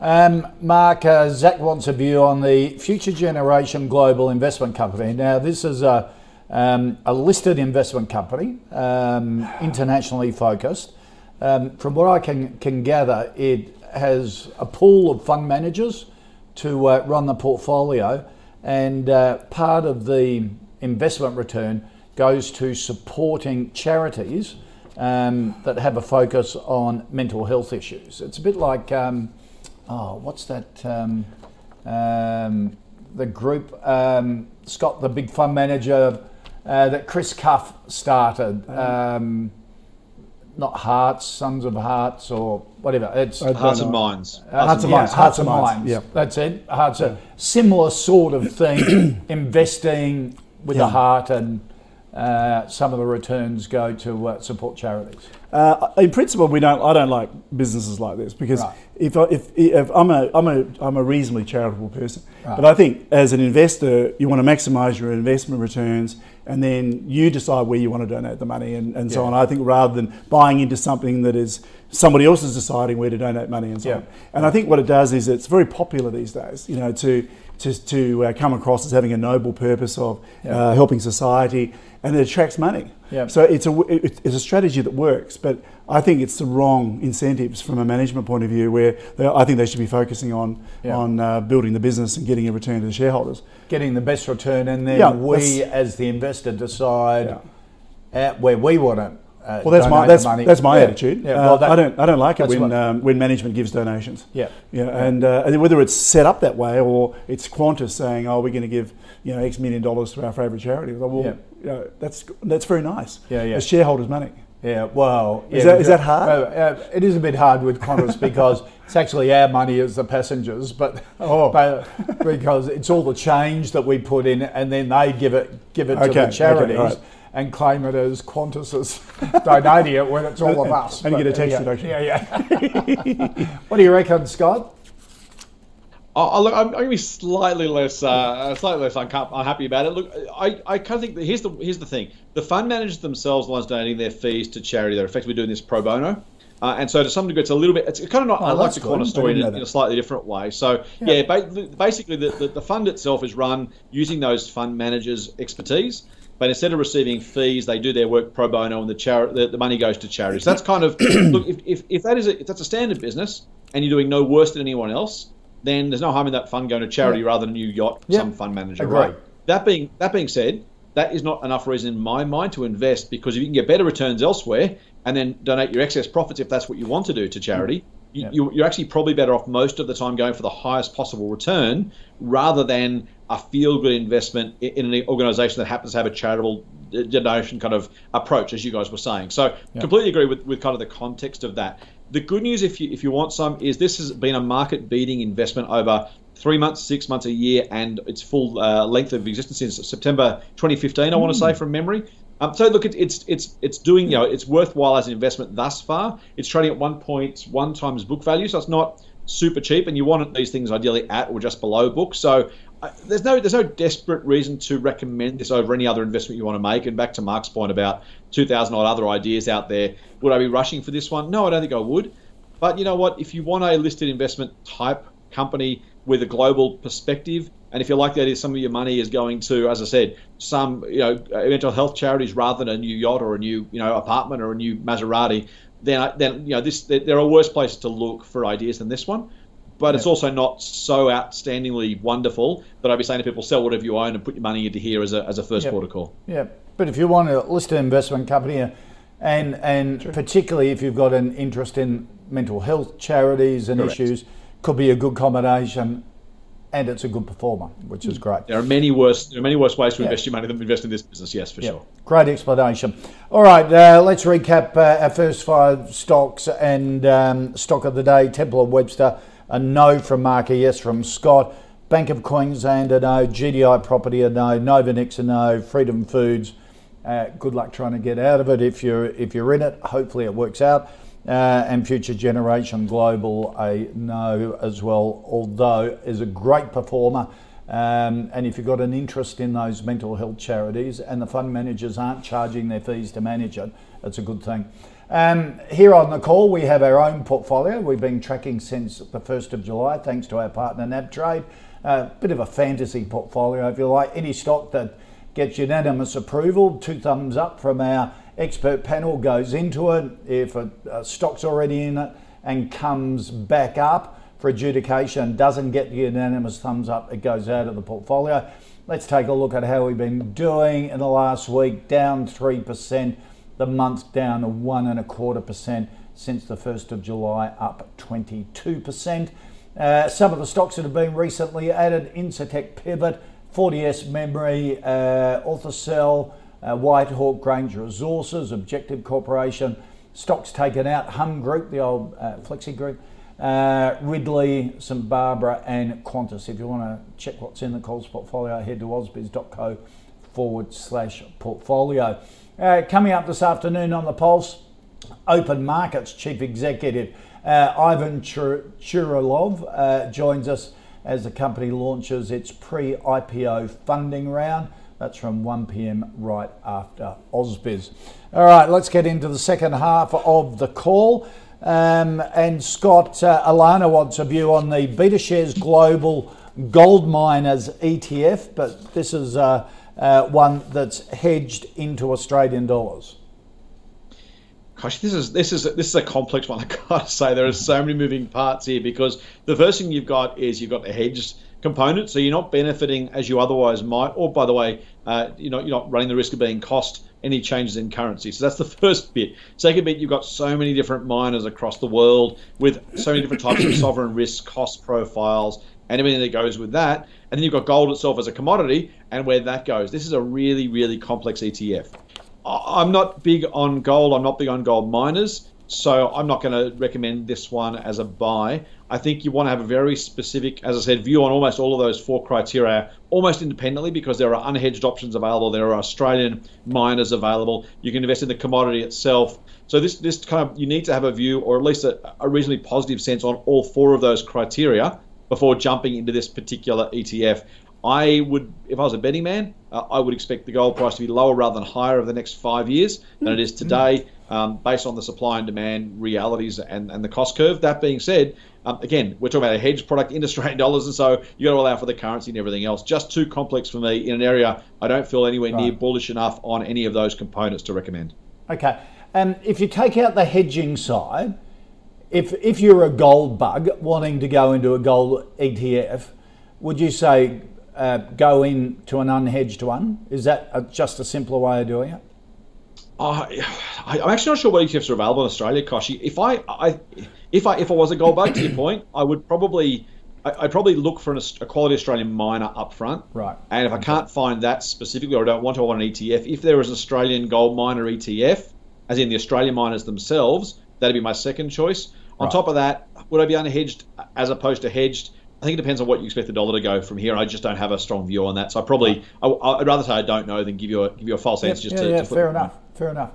Speaker 1: Um, Mark, uh, Zach wants a view on the Future Generation Global Investment Company. Now, this is a, um, a listed investment company, um, internationally focused. Um, from what I can, can gather, it has a pool of fund managers to uh, run the portfolio, and uh, part of the investment return goes to supporting charities um, that have a focus on mental health issues. It's a bit like, um, oh, what's that? Um, um, the group, um, Scott, the big fund manager uh, that Chris Cuffe started. Um, not Hearts, Sons of Hearts, or whatever. It's
Speaker 2: I-
Speaker 3: Hearts
Speaker 2: don't
Speaker 3: and minds.
Speaker 1: uh, Hearts and
Speaker 2: yeah,
Speaker 1: Minds. Hearts and
Speaker 2: Minds,
Speaker 1: Minds.
Speaker 2: yeah.
Speaker 1: That's it. Hearts. A similar sort of thing. investing with the heart, and uh, some of the returns go to uh, support charities.
Speaker 2: Uh, in principle, we don't. I don't like businesses like this because
Speaker 1: Right.
Speaker 2: if, I, if if I'm a I'm a I'm a reasonably charitable person,
Speaker 1: Right.
Speaker 2: but I think as an investor, you want to maximise your investment returns, and then you decide where you want to donate the money and, and so on. I think rather than buying into something that is somebody else is deciding where to donate money and so
Speaker 1: Yeah.
Speaker 2: on. And I think what it does is it's very popular these days. You know to to to uh, come across as having a noble purpose of
Speaker 1: Yeah.
Speaker 2: uh, helping society, and it attracts money.
Speaker 1: Yeah.
Speaker 2: So it's a it- it's a strategy that works, but I think it's the wrong incentives from a management point of view. Where they, I think they should be focusing on
Speaker 1: Yeah.
Speaker 2: on uh, building the business and getting a return to the shareholders.
Speaker 1: Getting the best return, and then we, as the investor, decide at where we want to. Uh,
Speaker 2: Well, that's my that's
Speaker 1: money.
Speaker 2: that's my
Speaker 1: Yeah.
Speaker 2: attitude.
Speaker 1: Yeah,
Speaker 2: Uh,
Speaker 1: well, that-
Speaker 2: I don't I don't like it when
Speaker 1: what-
Speaker 2: um, when management gives donations.
Speaker 1: Yeah.
Speaker 2: Yeah, and, uh, and whether it's set up that way or it's Qantas saying, "Oh, we're going to give you know X million dollars to our favourite charity." Well,
Speaker 1: Yeah.
Speaker 2: you know, that's that's very nice.
Speaker 1: Yeah, yeah.
Speaker 2: It's shareholders' money.
Speaker 1: Yeah, well,
Speaker 2: Is
Speaker 1: yeah,
Speaker 2: that- is that hard?
Speaker 1: uh, it is a bit hard with Qantas because it's actually our money as the passengers, but,
Speaker 2: Oh.
Speaker 1: but because it's all the change that we put in, and then they give it give it to the charities
Speaker 2: right.
Speaker 1: And claim it as Qantas's donating it when it's all of us.
Speaker 2: And you get a tax
Speaker 1: yeah,
Speaker 2: deduction.
Speaker 1: Yeah, yeah. what do you reckon, Scott?
Speaker 3: Oh, oh, look, I'm, I'm going to be slightly less, uh, slightly less unhappy about it. Look, I, I kind of think that here's the here's the thing: the fund managers themselves, the ones donating their fees to charity, they're effectively doing this pro bono. Uh, and so to some degree, it's a little bit. It's kind of not
Speaker 1: Oh,
Speaker 3: unlike
Speaker 1: that's
Speaker 3: the. Qantas
Speaker 1: I
Speaker 3: story in, a- in a slightly different way. So yeah, ba- basically, the, the, the fund itself is run using those fund managers' expertise. But instead of receiving fees, they do their work pro bono, and the, chari- the, the money goes to charities. So that's kind of look. If, if, if that is a, if that's a standard business, and you're doing no worse than anyone else, then there's no harm in that fund going to charity
Speaker 1: Yeah.
Speaker 3: rather than you yacht
Speaker 1: Yeah.
Speaker 3: some fund manager.
Speaker 1: Agree.
Speaker 3: Right. That being that being said, that is not enough reason in my mind to invest because if you can get better returns elsewhere and then donate your excess profits if that's what you want to do to charity, you,
Speaker 1: Yeah.
Speaker 3: you, you're actually probably better off most of the time going for the highest possible return rather than a feel-good investment in an organisation that happens to have a charitable donation kind of approach, as you guys were saying. So completely agree with, with kind of the context of that. The good news, if you if you want some, is this has been a market-beating investment over three months, six months, a year, and its full uh, length of existence since September 2015. I want to say from memory. Um, so look, it, it's it's it's doing you know it's worthwhile as an investment thus far. It's trading at 1.1 times book value, so it's not super cheap, and you want these things ideally at or just below book. So uh, there's no there's no desperate reason to recommend this over any other investment you want to make. And back to Mark's point about 2,000 odd other ideas out there, would I be rushing for this one? No, I don't think I would. But you know what? If you want a listed investment type company with a global perspective, and if you like the idea, some of your money is going to, as I said, some you know mental health charities rather than a new yacht or a new you know apartment or a new Maserati, then then you know this there are worse places to look for ideas than this one. But it's also not so outstandingly wonderful that I'd be saying to people, sell whatever you own and put your money into here as a, as a first
Speaker 1: Yep.
Speaker 3: port of call.
Speaker 1: Yeah, but if you want to list an investment company, and and particularly if you've got an interest in mental health charities and
Speaker 3: Correct.
Speaker 1: issues, could be a good combination, and it's a good performer, which is great.
Speaker 3: There are many worse there are many worse ways to
Speaker 1: Yeah.
Speaker 3: invest your money than invest in this business. Yes, for
Speaker 1: Yeah,
Speaker 3: sure.
Speaker 1: great explanation. All right, uh, let's recap uh, our first five stocks and um, stock of the day. Temple and Webster, a no from Mark, a yes from Scott. Bank of Queensland, a no. GDI Property, a no. Novonix, a no. Freedom Foods, uh, good luck trying to get out of it if you're if you're in it. Hopefully it works out. Uh, and Future Generation Global a no as well, although is a great performer. Um, and if you've got an interest in those mental health charities and the fund managers aren't charging their fees to manage it, it's a good thing. Um, here on the call, we have our own portfolio. We've been tracking since the 1st of July, thanks to our partner NabTrade. A uh, bit of a fantasy portfolio, if you like. Any stock that gets unanimous approval, two thumbs up from our expert panel goes into it. If a, a stock's already in it and comes back up for adjudication, doesn't get the unanimous thumbs up, it goes out of the portfolio. Let's take a look at how we've been doing in the last week. Down 3%, the month down one and a quarter percent since the 1st of July, up 22%. Uh, some of the stocks that have been recently added Incitec Pivot, 4DS Memory, uh, Orthocell, uh, Whitehawk Granger Resources, Objective Corporation, stocks taken out, Humm Group, the old uh, Flexi Group, uh, Ridley, St Barbara, and Qantas. If you want to check what's in the calls portfolio, head to ausbiz.co forward slash portfolio. Uh, coming up this afternoon on the Pulse, Open Markets Chief Executive uh, Ivan Churilov uh, joins us as the company launches its pre IPO funding round. That's from 1 pm right after Ausbiz. All right, let's get into the second half of the call. Um, and Scott uh, Alana wants a view on the BetaShares Global Gold Miners ETF, but this is uh, uh, one that's hedged into Australian dollars.
Speaker 3: Gosh, this is this is this is a complex one. I gotta say, there are so many moving parts here because the first thing you've got is you've got the hedged component, so you're not benefiting as you otherwise might. Or by the way, uh, you know you're not running the risk of being cost any changes in currency. So that's the first bit. Second bit, you've got so many different miners across the world with so many different types of sovereign risk, cost profiles, and everything that goes with that. And then you've got gold itself as a commodity and where that goes. This is a really, really complex ETF. I'm not big on gold. I'm not big on gold miners. So I'm not going to recommend this one as a buy. I think you want to have a very specific, as I said, view on almost all of those four criteria, almost independently, because there are unhedged options available. There are Australian miners available. You can invest in the commodity itself. So this this kind of you need to have a view, or at least a, a reasonably positive sense on all four of those criteria before jumping into this particular ETF. I would, if I was a betting man, uh, I would expect the gold price to be lower rather than higher over the next five years than it is today, um, based on the supply and demand realities and, and the cost curve. That being said, um, again, we're talking about a hedge product in Australian dollars, and so you got to allow for the currency and everything else. Just too complex for me in an area I don't feel anywhere right. near bullish enough on any of those components to recommend.
Speaker 1: Okay, and if you take out the hedging side, if if you're a gold bug wanting to go into a gold ETF, would you say uh, go into an unhedged one? Is that a, just a simpler way of doing it?
Speaker 3: Uh, I, am actually not sure what ETFs are available in Australia, Koshy. If I, I, if I, if I was a gold bug, to your point, I would probably, I, would probably look for an, a quality Australian miner up front.
Speaker 1: Right.
Speaker 3: And if I can't find that specifically, or I don't want to, I want an ETF. If there is an Australian gold miner ETF, as in the Australian miners themselves, that'd be my second choice. On right. top of that, would I be unhedged as opposed to hedged? I think it depends on what you expect the dollar to go from here. I just don't have a strong view on that, so I probably I, would rather say I don't know than give you a give you a false answer.
Speaker 1: Just yeah, to,
Speaker 3: yeah,
Speaker 1: to fair enough, fair enough.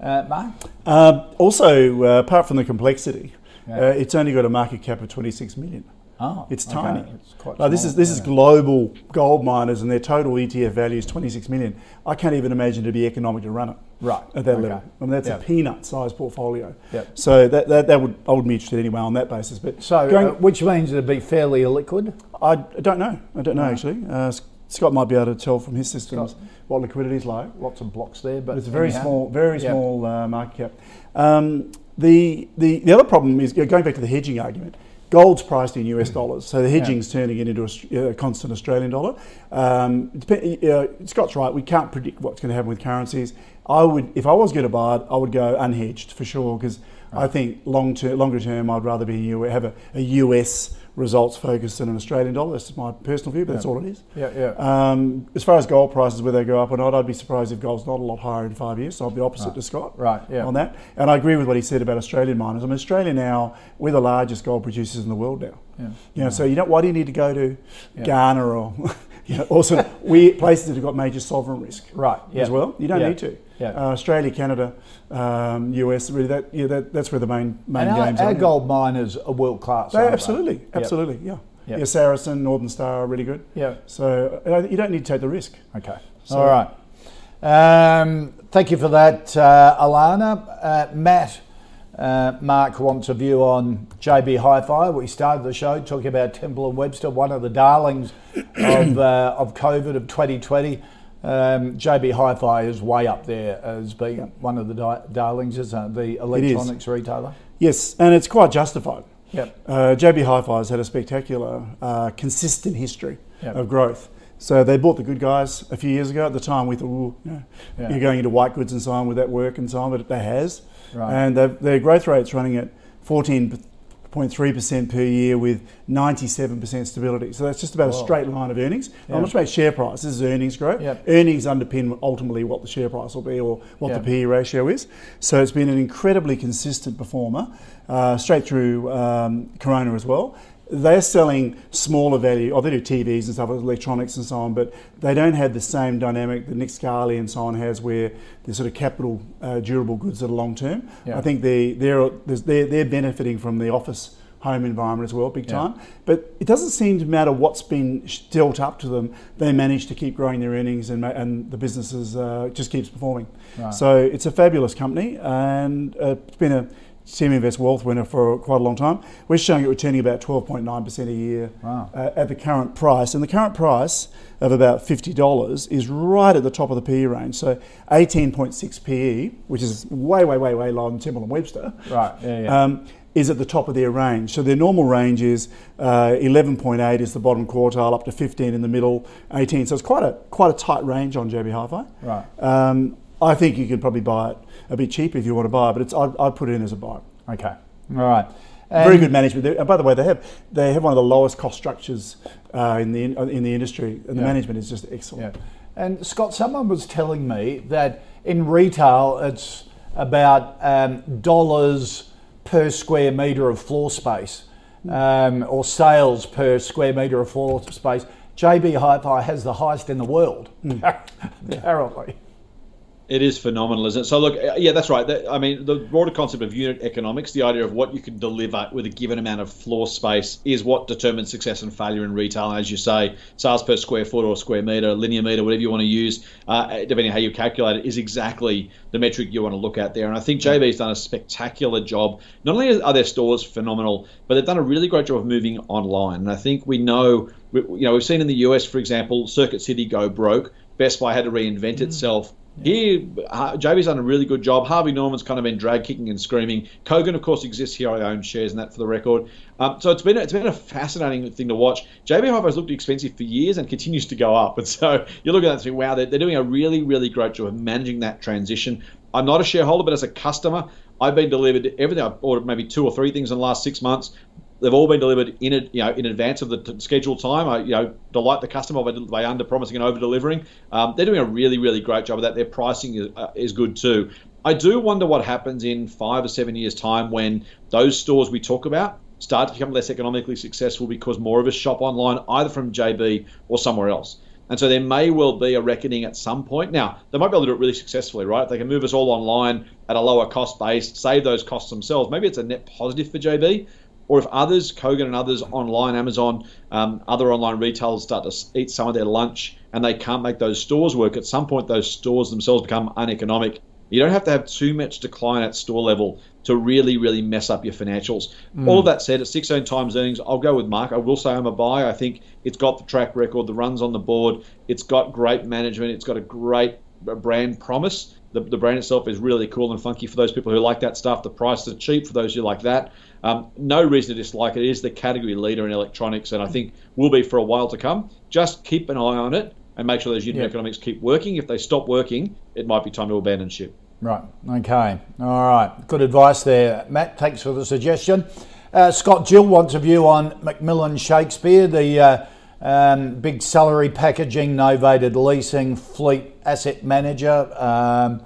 Speaker 1: Uh, Mark.
Speaker 2: Um, also, uh, apart from the complexity, yeah. uh, it's only got a market cap of twenty six million.
Speaker 1: Oh,
Speaker 2: it's tiny. Okay. It's quite small, this is this yeah. is global gold miners, and their total ETF value is 26 million. I can't even imagine to be economic to run it.
Speaker 1: Right
Speaker 2: at that okay. level. I mean, that's yep. a peanut-sized portfolio. Yep. So that, that, that would I would be interested anyway on that basis. But
Speaker 1: so, going, uh, which means it'd be fairly illiquid.
Speaker 2: I don't know. I don't know actually. Uh, Scott might be able to tell from his systems Scott. what liquidity is like.
Speaker 1: Lots of blocks there, but
Speaker 2: it's a very anyhow. small, very yep. small uh, market cap. Um, the, the the other problem is going back to the hedging argument Gold's priced in US dollars, so the hedging's yeah. turning it into a, a constant Australian dollar. Um, uh, Scott's right. We can't predict what's going to happen with currencies. I would, if I was going to buy it, I would go unhedged for sure because right. I think long term, longer term, I'd rather be have a, a US results focused in an Australian dollar. That's my personal view, but yeah. that's all it is.
Speaker 1: Yeah, yeah.
Speaker 2: Um, as far as gold prices, whether they go up or not, I'd be surprised if gold's not a lot higher in five years. So I'll be opposite
Speaker 1: right.
Speaker 2: to Scott
Speaker 1: right, yeah.
Speaker 2: on that. And I agree with what he said about Australian miners. I mean, Australia now, we're the largest gold producers in the world now. Yeah. You know, yeah. so you know, why do you need to go to yeah. Ghana or you know, also we places that have got major sovereign risk
Speaker 1: right, Yeah.
Speaker 2: as well? You don't need to.
Speaker 1: Yeah.
Speaker 2: Uh, Australia, Canada, um, US. Really, that yeah, that, that's where the main main
Speaker 1: And our,
Speaker 2: games
Speaker 1: our
Speaker 2: are.
Speaker 1: gold miners are world class.
Speaker 2: They-
Speaker 1: aren't they?
Speaker 2: absolutely, absolutely, yeah.
Speaker 1: Yep.
Speaker 2: Yeah, Saracen, Northern Star are really good.
Speaker 1: Yeah.
Speaker 2: So uh, you don't need to take the risk.
Speaker 1: Okay.
Speaker 2: So-
Speaker 1: All right. Um, thank you for that, uh, Alana. Uh, Matt, uh, Mark wants a view on JB Hi-Fi. We started the show talking about Temple and Webster, one of the darlings of uh, of COVID of 2020. Um, JB Hi-Fi is way up there as being one of the di- darlings, isn't it? The electronics retailer.
Speaker 2: Yes, and it's quite justified.
Speaker 1: Yep.
Speaker 2: Uh, JB Hi-Fi has had a spectacular, uh, consistent history
Speaker 1: Yep.
Speaker 2: of growth. So they bought the good guys a few years ago. At the time, we thought, you know,
Speaker 1: Yeah.
Speaker 2: you're going into white goods and so on with that work and so on, but it has.
Speaker 1: Right.
Speaker 2: And their growth rate's running at 14.3% per year with 97% stability. So that's just about a straight line of earnings.
Speaker 1: Yeah.
Speaker 2: I'm not talking about share price. This is earnings growth.
Speaker 1: Yep.
Speaker 2: Earnings underpin ultimately what the share price will be or what
Speaker 1: Yeah.
Speaker 2: the PE ratio is. So it's been an incredibly consistent performer uh, straight through um, Corona as well. They're selling smaller value, or they do TVs and stuff, electronics and so on, but they don't have the same dynamic that Nick Scali and so on has, where they're sort of capital uh, durable goods that are long term.
Speaker 1: Yeah.
Speaker 2: I think they, they're, they're, they're benefiting from the office home environment as well, big
Speaker 1: Yeah.
Speaker 2: time. But it doesn't seem to matter what's been dealt up to them. They manage to keep growing their earnings, and, and the businesses uh, just keeps performing.
Speaker 1: Right.
Speaker 2: So it's a fabulous company, and uh, it's been a TeamInvest Wealth winner for quite a long time. We're showing it returning about 12.9% a year
Speaker 1: Wow.
Speaker 2: uh, at the current price, and the current price of about $50 is right at the top of the PE range. So 18.6 PE, which is way, way, way, way lower than Temple and Webster
Speaker 1: Right. Yeah. Yeah.
Speaker 2: um, is at the top of their range. So their normal range is uh, 11.8 is the bottom quartile, up to 15 in the middle, 18. So it's quite a quite a tight range on JB Hi-Fi.
Speaker 1: Right.
Speaker 2: Um, I think you could probably buy it a bit cheaper if you want to buy it, but it's I'd, I'd put it in as a buy.
Speaker 1: okay. All right.
Speaker 2: Very good management. They- And by the way, they have they have one of the lowest cost structures uh, in the in the industry, and the
Speaker 1: Yeah.
Speaker 2: management is just excellent.
Speaker 1: Yeah. And Scott, someone was telling me that in retail it's about um, dollars per square metre of floor space um, or sales per square metre of floor space. JB Hi-Fi has the highest in the world, apparently.
Speaker 3: It is phenomenal, isn't it? So look, yeah, that's right. I mean, the broader concept of unit economics, the idea of what you can deliver with a given amount of floor space, is what determines success and failure in retail. And as you say, sales per square foot or square meter, linear meter, whatever you want to use, uh, depending on how you calculate it, is exactly the metric you want to look at there. And I think JB's done a spectacular job. Not only are their stores phenomenal, but they've done a really great job of moving online. And I think we know, you know, we've seen in the US, for example, Circuit City go broke. Best Buy had to reinvent itself. Here, JB's done a really good job. Harvey Norman's kind of been drag kicking and screaming. Kogan, of course, exists here. I own shares in that for the record. Um, so it's been it's been a fascinating thing to watch. JB Hi-Fi's looked expensive for years and continues to go up. And so you look at that and think, wow, they're, they're doing a really, really great job of managing that transition. I'm not a shareholder, but as a customer, I've been delivered everything. I've ordered maybe two or three things in the last six months. They've all been delivered in it, you know, in advance of the t- scheduled time. I, you know, delight the customer by, by under promising and over delivering. Um, they're doing a really, really great job of that. Their pricing is, uh, is good too. I do wonder what happens in five or seven years' time when those stores we talk about start to become less economically successful because more of us shop online, either from JB or somewhere else. And so there may well be a reckoning at some point. Now, they might be able to do it really successfully, right? They can move us all online at a lower cost base, save those costs themselves. Maybe it's a net positive for JB. Or if others, Kogan and others online, Amazon, um, other online retailers start to eat some of their lunch and they can't make those stores work, at some point those stores themselves become uneconomic. You don't have to have too much decline at store level to really, really mess up your financials. All of that said, at 16 times earnings, I'll go with Mark. I will say I'm a buy. I think it's got the track record, the runs on the board. It's got great management. It's got a great uh, brand promise. The, the brand itself is really cool and funky for those people who like that stuff. The prices are cheap for those who like that. Um, no reason to dislike it. It is the category leader in electronics, and I think will be for a while to come. Just keep an eye on it and make sure those unit
Speaker 1: Yeah.
Speaker 3: economics keep working. If they stop working, it might be time to abandon ship.
Speaker 1: Right. Okay. All right. Good advice there, Matt. Thanks for the suggestion. Uh, Scott Jill wants a view on McMillan Shakespeare, the uh, um, big salary packaging, novated leasing fleet asset manager. Um,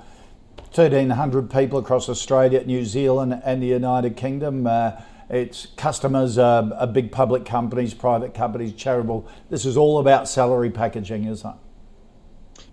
Speaker 1: 1,300 people across Australia, New Zealand, and the United Kingdom. Uh, its customers are, are big public companies, private companies, charitable. This is all about salary packaging, isn't it?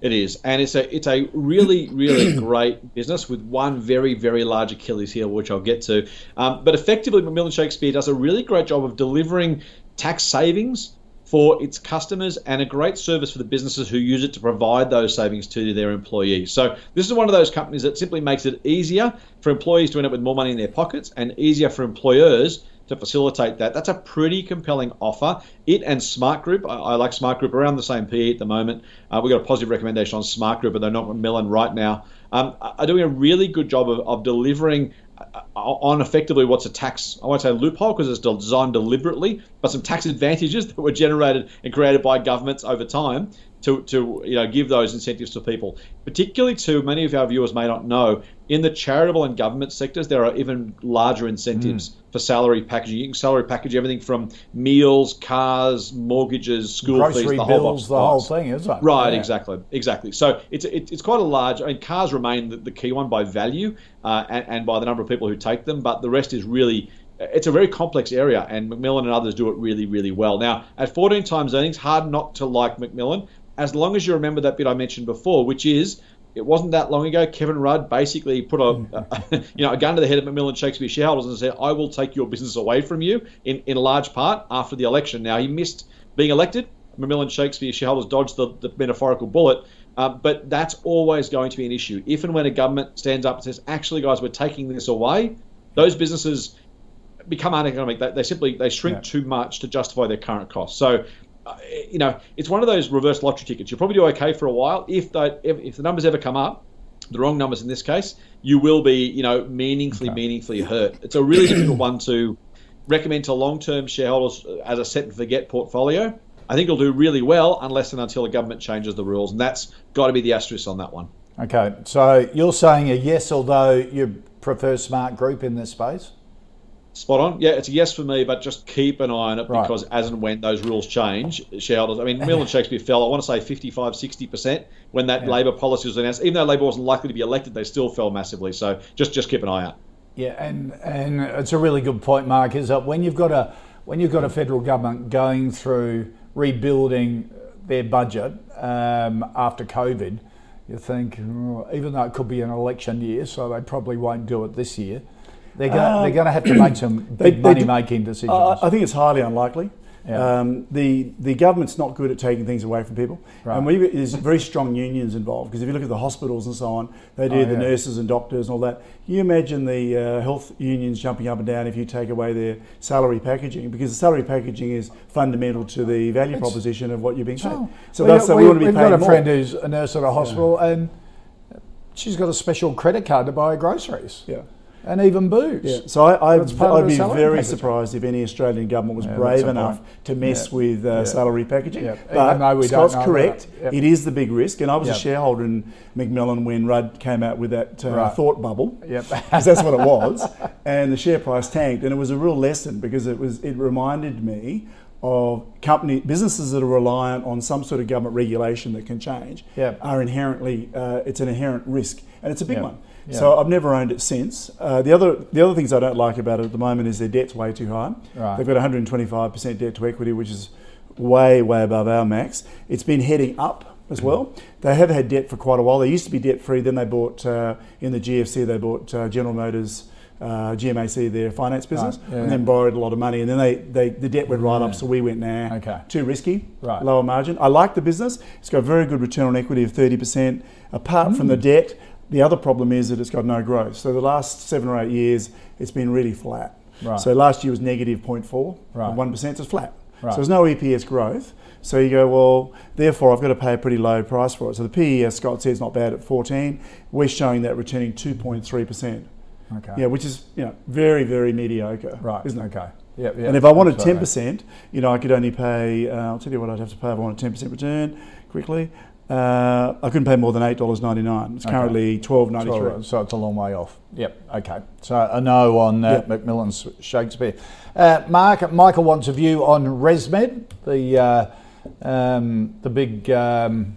Speaker 3: It is, and it's a it's a really really great business with one very very large Achilles heel, which I'll get to. Um, but effectively, McMillan Shakespeare does a really great job of delivering tax savings for its customers and a great service for the businesses who use it to provide those savings to their employees. So this is one of those companies that simply makes it easier for employees to end up with more money in their pockets and easier for employers to facilitate that. That's a pretty compelling offer. It and Smart Group, I, I like Smart Group around the same PE at the moment. Uh, we've got a positive recommendation on Smart Group, but they're not McMillan right now. Um, are doing a really good job of, of delivering Uh, uh, on effectively what's a tax, I won't say loophole because it's designed deliberately, but some tax advantages that were generated and created by governments over time to, to you know give those incentives to people. Particularly to many of our viewers may not know, in the charitable and government sectors, there are even larger incentives mm. for salary packaging. You can salary package everything from meals, cars, mortgages, school
Speaker 1: Grocery
Speaker 3: fees, the
Speaker 1: bills,
Speaker 3: whole box.
Speaker 1: the whole thing, isn't it?
Speaker 3: Right,
Speaker 1: Yeah.
Speaker 3: exactly, exactly. So it's it, it's quite a large. I mean, cars remain the, the key one by value uh, and, and by the number of people who take them, but the rest is really. It's a very complex area, and McMillan and others do it really, really well. Now, at 14 times earnings, hard not to like McMillan, as long as you remember that bit I mentioned before, which is it wasn't that long ago. Kevin Rudd basically put a, a you know a gun to the head of McMillan Shakespeare shareholders and said, "I will take your business away from you." In in large part after the election. Now he missed being elected. McMillan Shakespeare shareholders dodged the, the metaphorical bullet. Uh, but that's always going to be an issue. If and when a government stands up and says, "Actually, guys, we're taking this away," those businesses become uneconomic. They, they simply they shrink
Speaker 1: Yeah.
Speaker 3: too much to justify their current costs. So, Uh, you know, it's one of those reverse lottery tickets. You'll probably do okay for a while. If the if, if the numbers ever come up, the wrong numbers in this case, you will be you know meaningfully meaningfully hurt. It's a really difficult one to recommend to long term shareholders as a set and forget portfolio. I think it'll do really well unless and until the government changes the rules, and that's got to be the asterisk on that one.
Speaker 1: Okay, so you're saying a yes, although you prefer Smart Group in this space?
Speaker 3: Spot on. Yeah, it's a yes for me, but just keep an eye on it
Speaker 1: Right.
Speaker 3: because as and when those rules change, shareholders, I mean, Mill and Shakespeare fell, I want to say 55, 60% when that Labor policy was announced. Even though Labor wasn't likely to be elected, they still fell massively. So just just keep an eye out.
Speaker 1: Yeah, and and it's a really good point, Mark. Is that when you've got a when you've got a federal government going through rebuilding their budget um, after COVID, you think "Oh," even though it could be an election year, so they probably won't do it this year. They're going they're going to have to make some big money-making decisions.
Speaker 2: Uh, I think it's highly unlikely.
Speaker 1: Yeah.
Speaker 2: Um, the the government's not good at taking things away from people,
Speaker 1: Right.
Speaker 2: and we, there's very strong unions involved. Because if you look at the hospitals and so on, they do
Speaker 1: Oh,
Speaker 2: the
Speaker 1: yeah.
Speaker 2: nurses and doctors and all that. You imagine the uh, health unions jumping up and down if you take away their salary packaging, because the salary packaging is fundamental to the value proposition of what you're being paid.
Speaker 1: So,
Speaker 2: So
Speaker 1: we,
Speaker 2: that's we,
Speaker 1: we,
Speaker 2: want to be
Speaker 1: we've
Speaker 2: paid
Speaker 1: got a friend who's a nurse at a hospital, and she's got a special credit card to buy groceries
Speaker 2: Yeah.
Speaker 1: And even booze.
Speaker 2: Yeah, so I, I'd be very
Speaker 1: packaging.
Speaker 2: surprised if any Australian government was
Speaker 1: Yeah,
Speaker 2: brave enough
Speaker 1: point.
Speaker 2: to mess
Speaker 1: Yeah.
Speaker 2: with uh, salary packaging. But
Speaker 1: even we don't
Speaker 2: Scott's correct.
Speaker 1: It
Speaker 2: is the big risk, and I was a shareholder in McMillan when Rudd came out with that uh,
Speaker 1: Right.
Speaker 2: thought bubble.
Speaker 1: Yep.
Speaker 2: because that's what it was, and the share price tanked, and it was a real lesson because it was it reminded me of company businesses that are reliant on some sort of government regulation that can change
Speaker 1: Yep.
Speaker 2: are inherently uh, it's an inherent risk, and it's a big
Speaker 1: Yep.
Speaker 2: one.
Speaker 1: Yep.
Speaker 2: So I've never owned it since. Uh, the other the other things I don't like about it at the moment is their debt's way too high.
Speaker 1: Right.
Speaker 2: They've got 125% debt to equity, which is way way above our max. It's been heading up as well. They have had debt for quite a while. They used to be debt free. Then they bought uh, in the GFC. They bought uh, General Motors. Uh, GMAC, their finance business,
Speaker 1: yeah.
Speaker 2: and then borrowed a lot of money, and then they, they the debt went right up. So we went, nah,
Speaker 1: Okay.
Speaker 2: too risky,
Speaker 1: Right.
Speaker 2: lower margin. I like the business. It's got a very good return on equity of 30%. Apart from
Speaker 1: Mm.
Speaker 2: the debt, the other problem is that it's got no growth. So the last seven or eight years, it's been really flat.
Speaker 1: Right.
Speaker 2: So last year was negative 0.4,
Speaker 1: Right.
Speaker 2: 1%, so it's flat.
Speaker 1: Right.
Speaker 2: So there's no EPS growth. So you go, well, therefore I've got to pay a pretty low price for it. So the PE, as Scott says, not bad at 14. We're showing that returning 2.3%.
Speaker 1: Okay.
Speaker 2: Yeah, which is you know very very mediocre,
Speaker 1: Right.
Speaker 2: Isn't it?
Speaker 1: Okay. Yep, yep,
Speaker 2: And if I wanted ten percent, you know, I could only pay. Uh, I'll tell you what I'd have to pay if I wanted ten percent return. Quickly, uh, I couldn't pay more than eight dollars ninety nine. It's
Speaker 1: Okay.
Speaker 2: currently twelve ninety three.
Speaker 1: So, it's a long way off. Yep. Okay. So a no on uh,
Speaker 2: Yep.
Speaker 1: McMillan's Shakespeare. Uh, Mark, Michael wants a view on ResMed, the uh, um, the big um,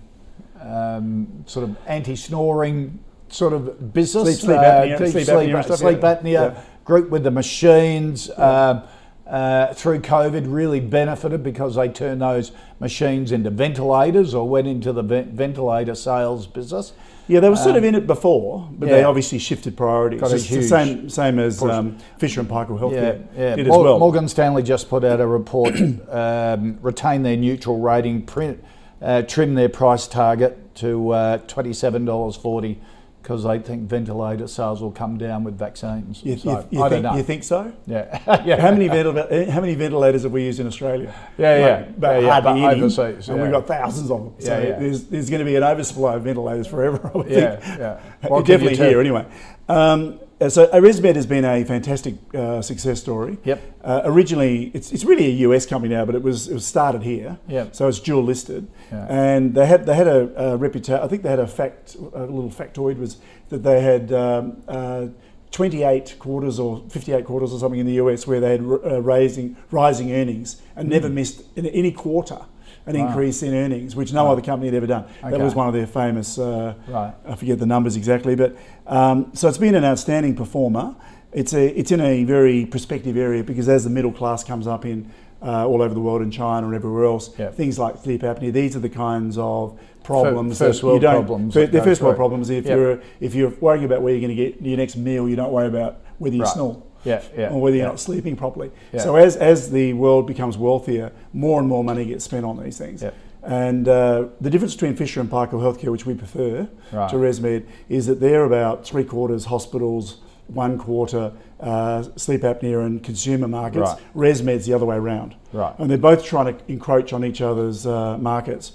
Speaker 1: um, sort of anti-snoring sort of business,
Speaker 2: Sleep- sleep
Speaker 1: uh,
Speaker 2: apnea-
Speaker 1: deep
Speaker 2: sleep
Speaker 1: sleep,
Speaker 2: apnea stuff,
Speaker 1: sleep
Speaker 2: yeah.
Speaker 1: apnea
Speaker 2: Yeah.
Speaker 1: group with the machines. Um, uh, through COVID really benefited because they turned those machines into ventilators or went into the ve- ventilator sales business.
Speaker 2: Yeah, they were sort of in it before, but they obviously shifted priorities.
Speaker 1: Got
Speaker 2: It's the same same as um, Fisher and Paykel
Speaker 1: Yeah,
Speaker 2: Healthcare
Speaker 1: yeah.
Speaker 2: did
Speaker 1: Mor-
Speaker 2: as well.
Speaker 1: Morgan Stanley just put out a report, um, retain their neutral rating, print, uh, trim their price target to uh, $27.40 because they think ventilator sales will come down with vaccines.
Speaker 2: You,
Speaker 1: So,
Speaker 2: you- you
Speaker 1: I
Speaker 2: think,
Speaker 1: don't know.
Speaker 2: you think so?
Speaker 1: yeah. yeah.
Speaker 2: How many, ventil- how many ventilators have we used in Australia?
Speaker 1: Yeah, yeah.
Speaker 2: Like, but
Speaker 1: Yeah, yeah,
Speaker 2: hardly
Speaker 1: but
Speaker 2: any,
Speaker 1: overseas,
Speaker 2: and we've got thousands of them. So
Speaker 1: Yeah, yeah.
Speaker 2: There's, there's going to be an oversupply of ventilators forever, I would
Speaker 1: Yeah,
Speaker 2: think.
Speaker 1: yeah. Can
Speaker 2: Definitely here, anyway. Um, so ResMed has been a fantastic uh, success story.
Speaker 1: Yep.
Speaker 2: Uh, originally, it's, it's really a US company now, but it was it was started here.
Speaker 1: Yep.
Speaker 2: So it's dual listed,
Speaker 1: Yeah.
Speaker 2: and they had they had a, a reputation. I think they had a fact, a little factoid was that they had. Um, uh, 28 quarters or 58 quarters or something in the US where they had uh, raising rising earnings and never missed in any quarter an increase in earnings, which no other company had ever done. That was one of their famous. Uh,
Speaker 1: Right.
Speaker 2: I forget the numbers exactly, but um, so it's been an outstanding performer. It's a it's in a very prospective area because as the middle class comes up in uh, all over the world in China and everywhere else, things like sleep apnea. These are the kinds of problems
Speaker 1: first world problems
Speaker 2: They're first world problems. If
Speaker 1: Yep.
Speaker 2: you're if you're worrying about where you're going to get your next meal, you don't worry about whether you
Speaker 1: Right.
Speaker 2: snore
Speaker 1: Yeah, yeah.
Speaker 2: or whether you're not sleeping properly. So as as the world becomes wealthier, more and more money gets spent on these things. And uh, the difference between Fisher and Paykel Healthcare, which we prefer
Speaker 1: Right.
Speaker 2: to ResMed, is that they're about three quarters hospitals, one quarter uh, sleep apnea and consumer markets.
Speaker 1: Right.
Speaker 2: ResMed's the other way around.
Speaker 1: Right.
Speaker 2: And they're both trying to encroach on each other's uh, markets.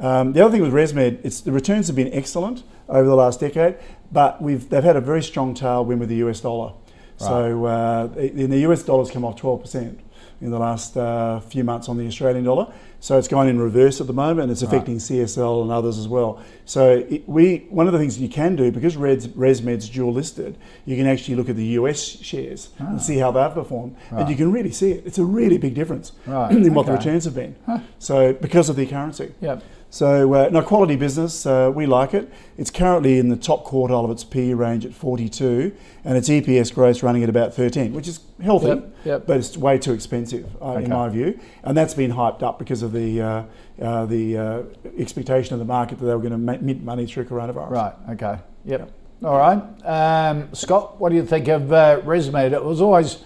Speaker 2: Um, the other thing with ResMed, it's the returns have been excellent over the last decade, but we've they've had a very strong tailwind with the US dollar. Right. So uh, in the US dollar's come off 12% in the last uh, few months on the Australian dollar. So it's going in reverse at the moment, and it's affecting CSL and others as well. So it, we one of the things you can do because Res, ResMed's dual listed, you can actually look at the US shares and ah. see how they've performed, and you can really see it. It's a really big difference
Speaker 1: Right,
Speaker 2: in what the returns have been. So because of the currency.
Speaker 1: Yep.
Speaker 2: So, uh, no, quality business, uh, we like it. It's currently in the top quartile of its PE range at 42, and its EPS growth running at about 13, which is healthy,
Speaker 1: Yep, yep.
Speaker 2: but it's way too expensive, uh,
Speaker 1: Okay.
Speaker 2: in my view. And that's been hyped up because of the, uh, uh, the uh, expectation of the market that they were going to ma- mint money through coronavirus.
Speaker 1: Right. Okay. Yep. All right. Um, Scott, what do you think of uh, ResMed? It was always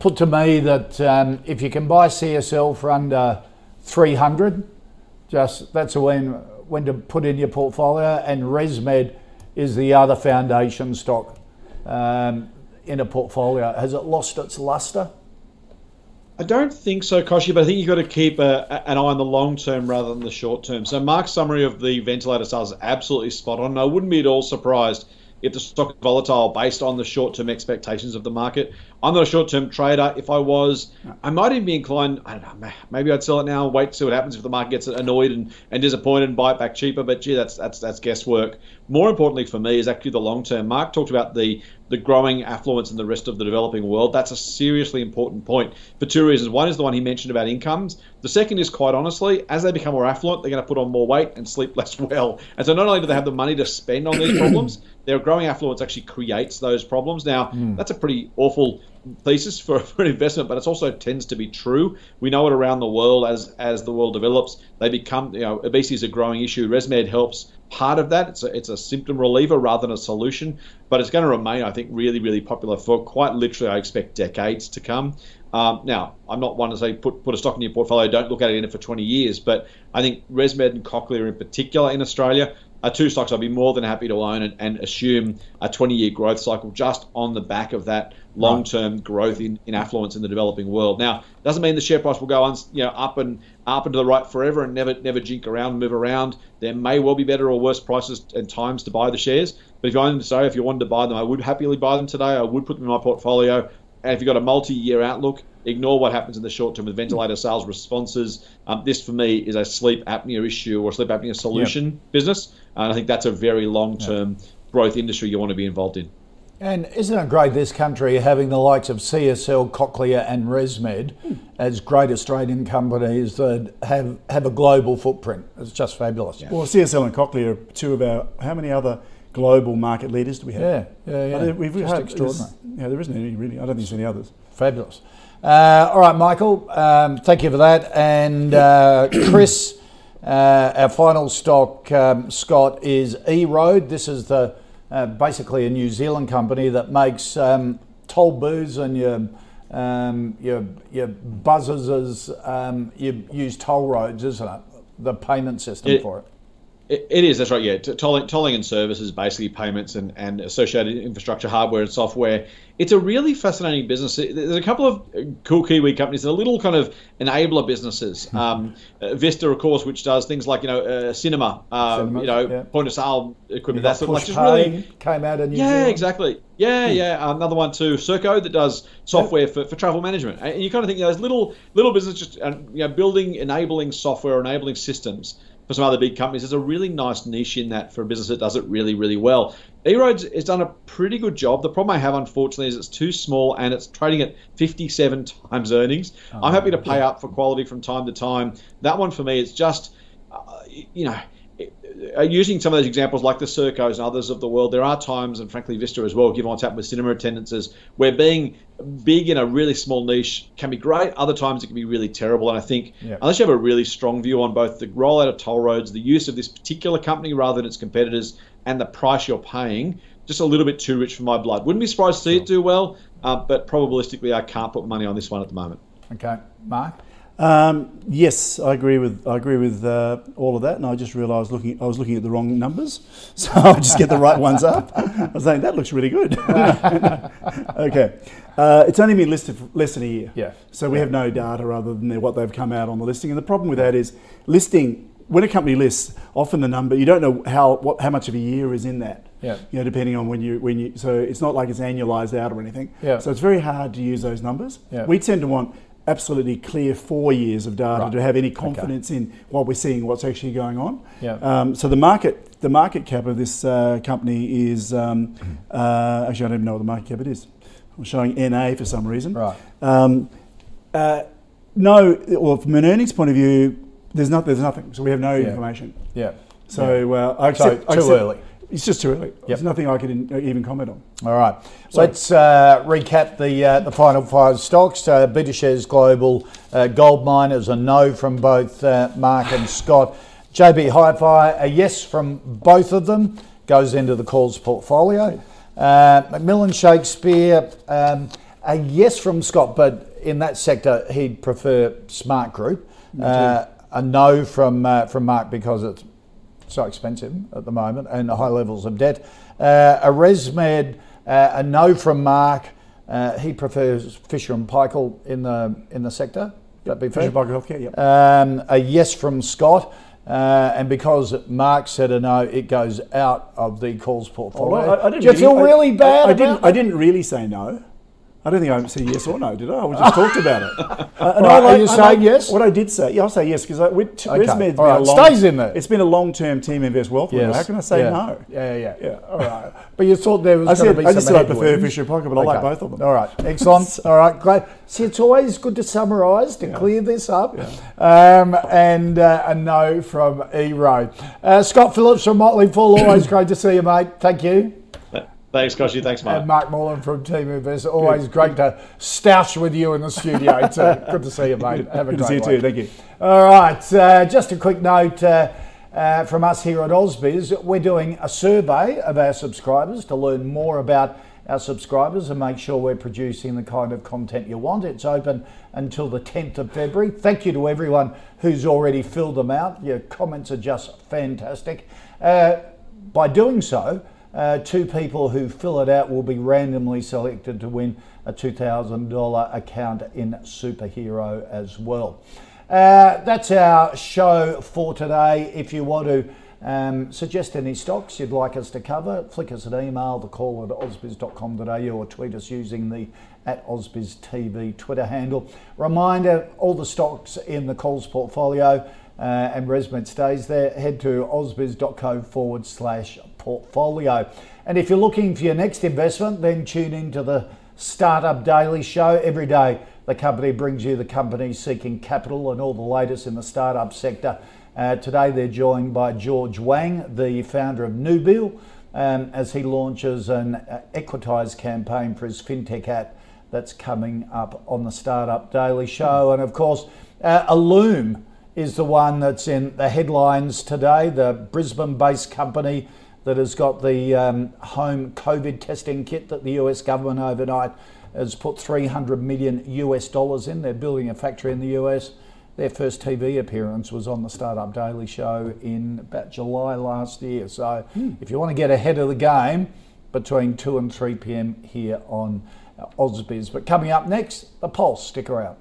Speaker 1: put to me that um, if you can buy CSL for under 300, just that's when when to put in your portfolio. And ResMed is the other foundation stock um, in a portfolio. Has it lost its luster?
Speaker 3: I don't think so, Koshy, but I think you've got to keep a, an eye on the long term rather than the short term. So Mark's summary of the ventilator sales is absolutely spot on. I wouldn't be at all surprised if the stock is volatile based on the short term expectations of the market. I'm not a short term trader. If I was, I might even be inclined, I don't know, maybe I'd sell it now, wait to see what happens if the market gets annoyed and, and disappointed and buy it back cheaper. But gee, that's that's that's guesswork. More importantly for me is actually the long term. Mark talked about the the growing affluence in the rest of the developing world. That's a seriously important point for two reasons. One is the one he mentioned about incomes. The second is quite honestly, as they become more affluent, they're going to put on more weight and sleep less well. And so not only do they have the money to spend on these problems, their growing affluence actually creates those problems. Now, that's a pretty awful thesis for, for an investment, but it also tends to be true. We know it around the world as as the world develops, they become you know obesity is a growing issue. ResMed helps part of that. It's a, it's a symptom reliever rather than a solution, but it's going to remain, I think, really really popular for quite literally, I expect decades to come. Um, now, I'm not one to say put put a stock in your portfolio. Don't look at it in it for 20 years, but I think ResMed and Cochlear in particular in Australia are two stocks I'd be more than happy to own and, and assume a 20 year growth cycle just on the back of that long term growth in, in affluence in the developing world. Now, doesn't mean the share price will go on, you know, up and up and to the right forever and never never jink around, move around. There may well be better or worse prices and times to buy the shares. But if you own them today, if you wanted to buy them, I would happily buy them today. I would put them in my portfolio. And if you've got a multi-year outlook, ignore what happens in the short term with ventilator sales responses. Um, this, for me, is a sleep apnea issue or sleep apnea solution business. And I think that's a very long-term growth industry you want to be involved in.
Speaker 1: And isn't it great this country having the likes of CSL, Cochlear, and ResMed as great Australian companies that have, have a global footprint? It's just fabulous.
Speaker 2: Well, CSL and Cochlear are two of our. How many other global market leaders do we have?
Speaker 1: Yeah, yeah, yeah.
Speaker 2: We've
Speaker 1: Just
Speaker 2: had-
Speaker 1: extraordinary.
Speaker 2: Yeah, there isn't any really. I don't think there's any others.
Speaker 1: Fabulous. Uh, all right, Michael, um, thank you for that. And uh, Chris, uh, our final stock, um, Scott, is E Road. This is the uh, basically a New Zealand company that makes um, toll booths and your um, your your buzzers as um, you use toll roads, isn't it? The payment system for it.
Speaker 3: It, it is, that's right, yeah. Tolling, tolling and services, basically payments and, and associated infrastructure, hardware and software. It's a really fascinating business. There's a couple of uh, cool Kiwi companies that are little kind of enabler businesses. Um, uh, Vista, of course, which does things like, you know, uh, cinema, um,
Speaker 1: Cinema,
Speaker 3: you know,
Speaker 1: yeah.
Speaker 3: point of sale equipment,
Speaker 1: That's
Speaker 3: sort of like just really
Speaker 1: came out of New
Speaker 3: yeah,
Speaker 1: Zealand.
Speaker 3: exactly. Yeah, yeah. Another one too, Serko, that does software for, for travel management. And you kind of think you know, those little little businesses just uh, you know building enabling software, enabling systems for some other big companies. There's a really nice niche in that for a business that does it really, really well. E-Roads has done a pretty good job. The problem I have, unfortunately, is it's too small and it's trading at 57 times earnings. I'm happy to pay up for quality from time to time. That one for me, it's just, uh, you know, using some of those examples like the Serkos and others of the world, there are times, and frankly Vista as well, given what's happened with cinema attendances, where being big in a really small niche can be great. Other times it can be really terrible. And I think
Speaker 1: Yeah.
Speaker 3: unless you have a really strong view on both the rollout of toll roads, the use of this particular company rather than its competitors, and the price you're paying, just a little bit too rich for my blood. Wouldn't be surprised to see it do well, uh, but probabilistically I can't put money on this one at the moment.
Speaker 1: Okay, Mark.
Speaker 2: Um, yes, I agree with I agree with uh, all of that, and I just realised looking I was looking at the wrong numbers, so I'll just get the right ones up. I was saying that looks really good. okay, uh, it's only been listed for less than a year,
Speaker 1: Yeah.
Speaker 2: so we have no data other than what they've come out on the listing. And the problem with that is listing when a company lists, often the number you don't know how what how much of a year is in that.
Speaker 1: Yeah.
Speaker 2: You know, depending on when you when you so it's not like it's annualized out or anything.
Speaker 1: Yeah.
Speaker 2: So it's very hard to use those numbers.
Speaker 1: Yeah.
Speaker 2: We tend to want absolutely clear four years of data
Speaker 1: Right.
Speaker 2: to have any confidence in what we're seeing, what's actually going on.
Speaker 1: Yeah.
Speaker 2: Um, so the market, the market cap of this uh, company is um, uh, actually I don't even know what the market cap it is. I'm showing NA for some reason.
Speaker 1: Right.
Speaker 2: Um, uh, no, well, from an earnings point of view, there's not, there's nothing. So we have no
Speaker 1: Yeah.
Speaker 2: information.
Speaker 1: Yeah.
Speaker 2: So uh, I
Speaker 1: So
Speaker 2: accept, I
Speaker 1: too
Speaker 2: accept-
Speaker 1: early.
Speaker 2: It's just too early. There's nothing I can even comment on.
Speaker 1: All right. So, Let's uh, recap the uh, the final five stocks. Uh, Shares Global, uh, Gold Miners, a no from both uh, Mark and Scott. JB Hi-Fi, a yes from both of them, goes into the calls portfolio. Uh, McMillan Shakespeare, um, a yes from Scott, but in that sector he'd prefer Smart Group. Uh, a no from uh, from Mark because it's so expensive at the moment and high levels of debt. Uh, a ResMed, uh, a no from Mark. Uh, he prefers Fisher and Paykel in the in the sector. That be fair.
Speaker 2: Fisher Paykel Healthcare, yep.
Speaker 1: Um, a yes from Scott. Uh, and because Mark said a no, it goes out of the calls portfolio.
Speaker 2: Well, I- I didn't
Speaker 1: Do you feel
Speaker 2: I-
Speaker 1: really bad?
Speaker 2: I, I didn't. I didn't really say no. I don't think I said yes or no, did I? I just talked about it. Uh, and
Speaker 1: Right,
Speaker 2: I
Speaker 1: are
Speaker 2: like-
Speaker 1: you
Speaker 2: I
Speaker 1: saying
Speaker 2: like-
Speaker 1: yes?
Speaker 2: What I did say, yeah, I'll say yes because
Speaker 1: Okay,
Speaker 2: ResMed's
Speaker 1: all
Speaker 2: been
Speaker 1: right,
Speaker 2: a long,
Speaker 1: stays in there.
Speaker 2: It's been a long-term TeamInvest wealth.
Speaker 1: Yes.
Speaker 2: How can I say
Speaker 1: yeah.
Speaker 2: no?
Speaker 1: Yeah, yeah,
Speaker 2: Yeah.
Speaker 1: All right. But you thought there was
Speaker 2: I said-
Speaker 1: to be
Speaker 2: I just said I prefer. Fisher Paykel, but I like both of them.
Speaker 1: All right. Excellent. All right. Great. See, it's always good to summarise to clear this up. Um, and uh, a no from E Road. Uh, Scott Phillips from Motley Fool. Always great to see you, mate. Thank you.
Speaker 3: Thanks, Koshy. Thanks, Mark.
Speaker 1: And Mark Moreland from TeamInvest. Always great to stoush with you in the studio too. Good to see you, mate. Have a
Speaker 2: Good to see you too. Thank you.
Speaker 1: All right, uh, just a quick note uh, uh, from us here at Ausbiz. We're doing a survey of our subscribers to learn more about our subscribers and make sure we're producing the kind of content you want. It's open until the 10th of February. Thank you to everyone who's already filled them out. Your comments are just fantastic. Uh, by doing so, uh, two people who fill it out will be randomly selected to win a $2,000 account in Superhero as well. Uh, that's our show for today. If you want to um, suggest any stocks you'd like us to cover, flick us an email, the call at ausbiz.com.au or tweet us using the at AusbizTV Twitter handle. Reminder, all the stocks in the calls portfolio uh, and ResMed stays there, head to ausbiz.co forward slash portfolio. And if you're looking for your next investment, then tune into the Startup Daily Show. Every day, the company brings you the companies seeking capital and all the latest in the startup sector. Uh, today, they're joined by George Wang, the founder of Nubil, um, as he launches an uh, equitise campaign for his fintech app That's coming up on the Startup Daily Show. And of course, uh, is the one that's in the headlines today, the Brisbane based company that has got the um, home COVID testing kit that the US government overnight has put 300 million US dollars in. They're building a factory in the US. Their first TV appearance was on the Startup Daily Show in about July last year. So mm. if you want to get ahead of the game, between 2 and 3 p.m. here on Ausbiz. But coming up next, the Pulse. Stick around.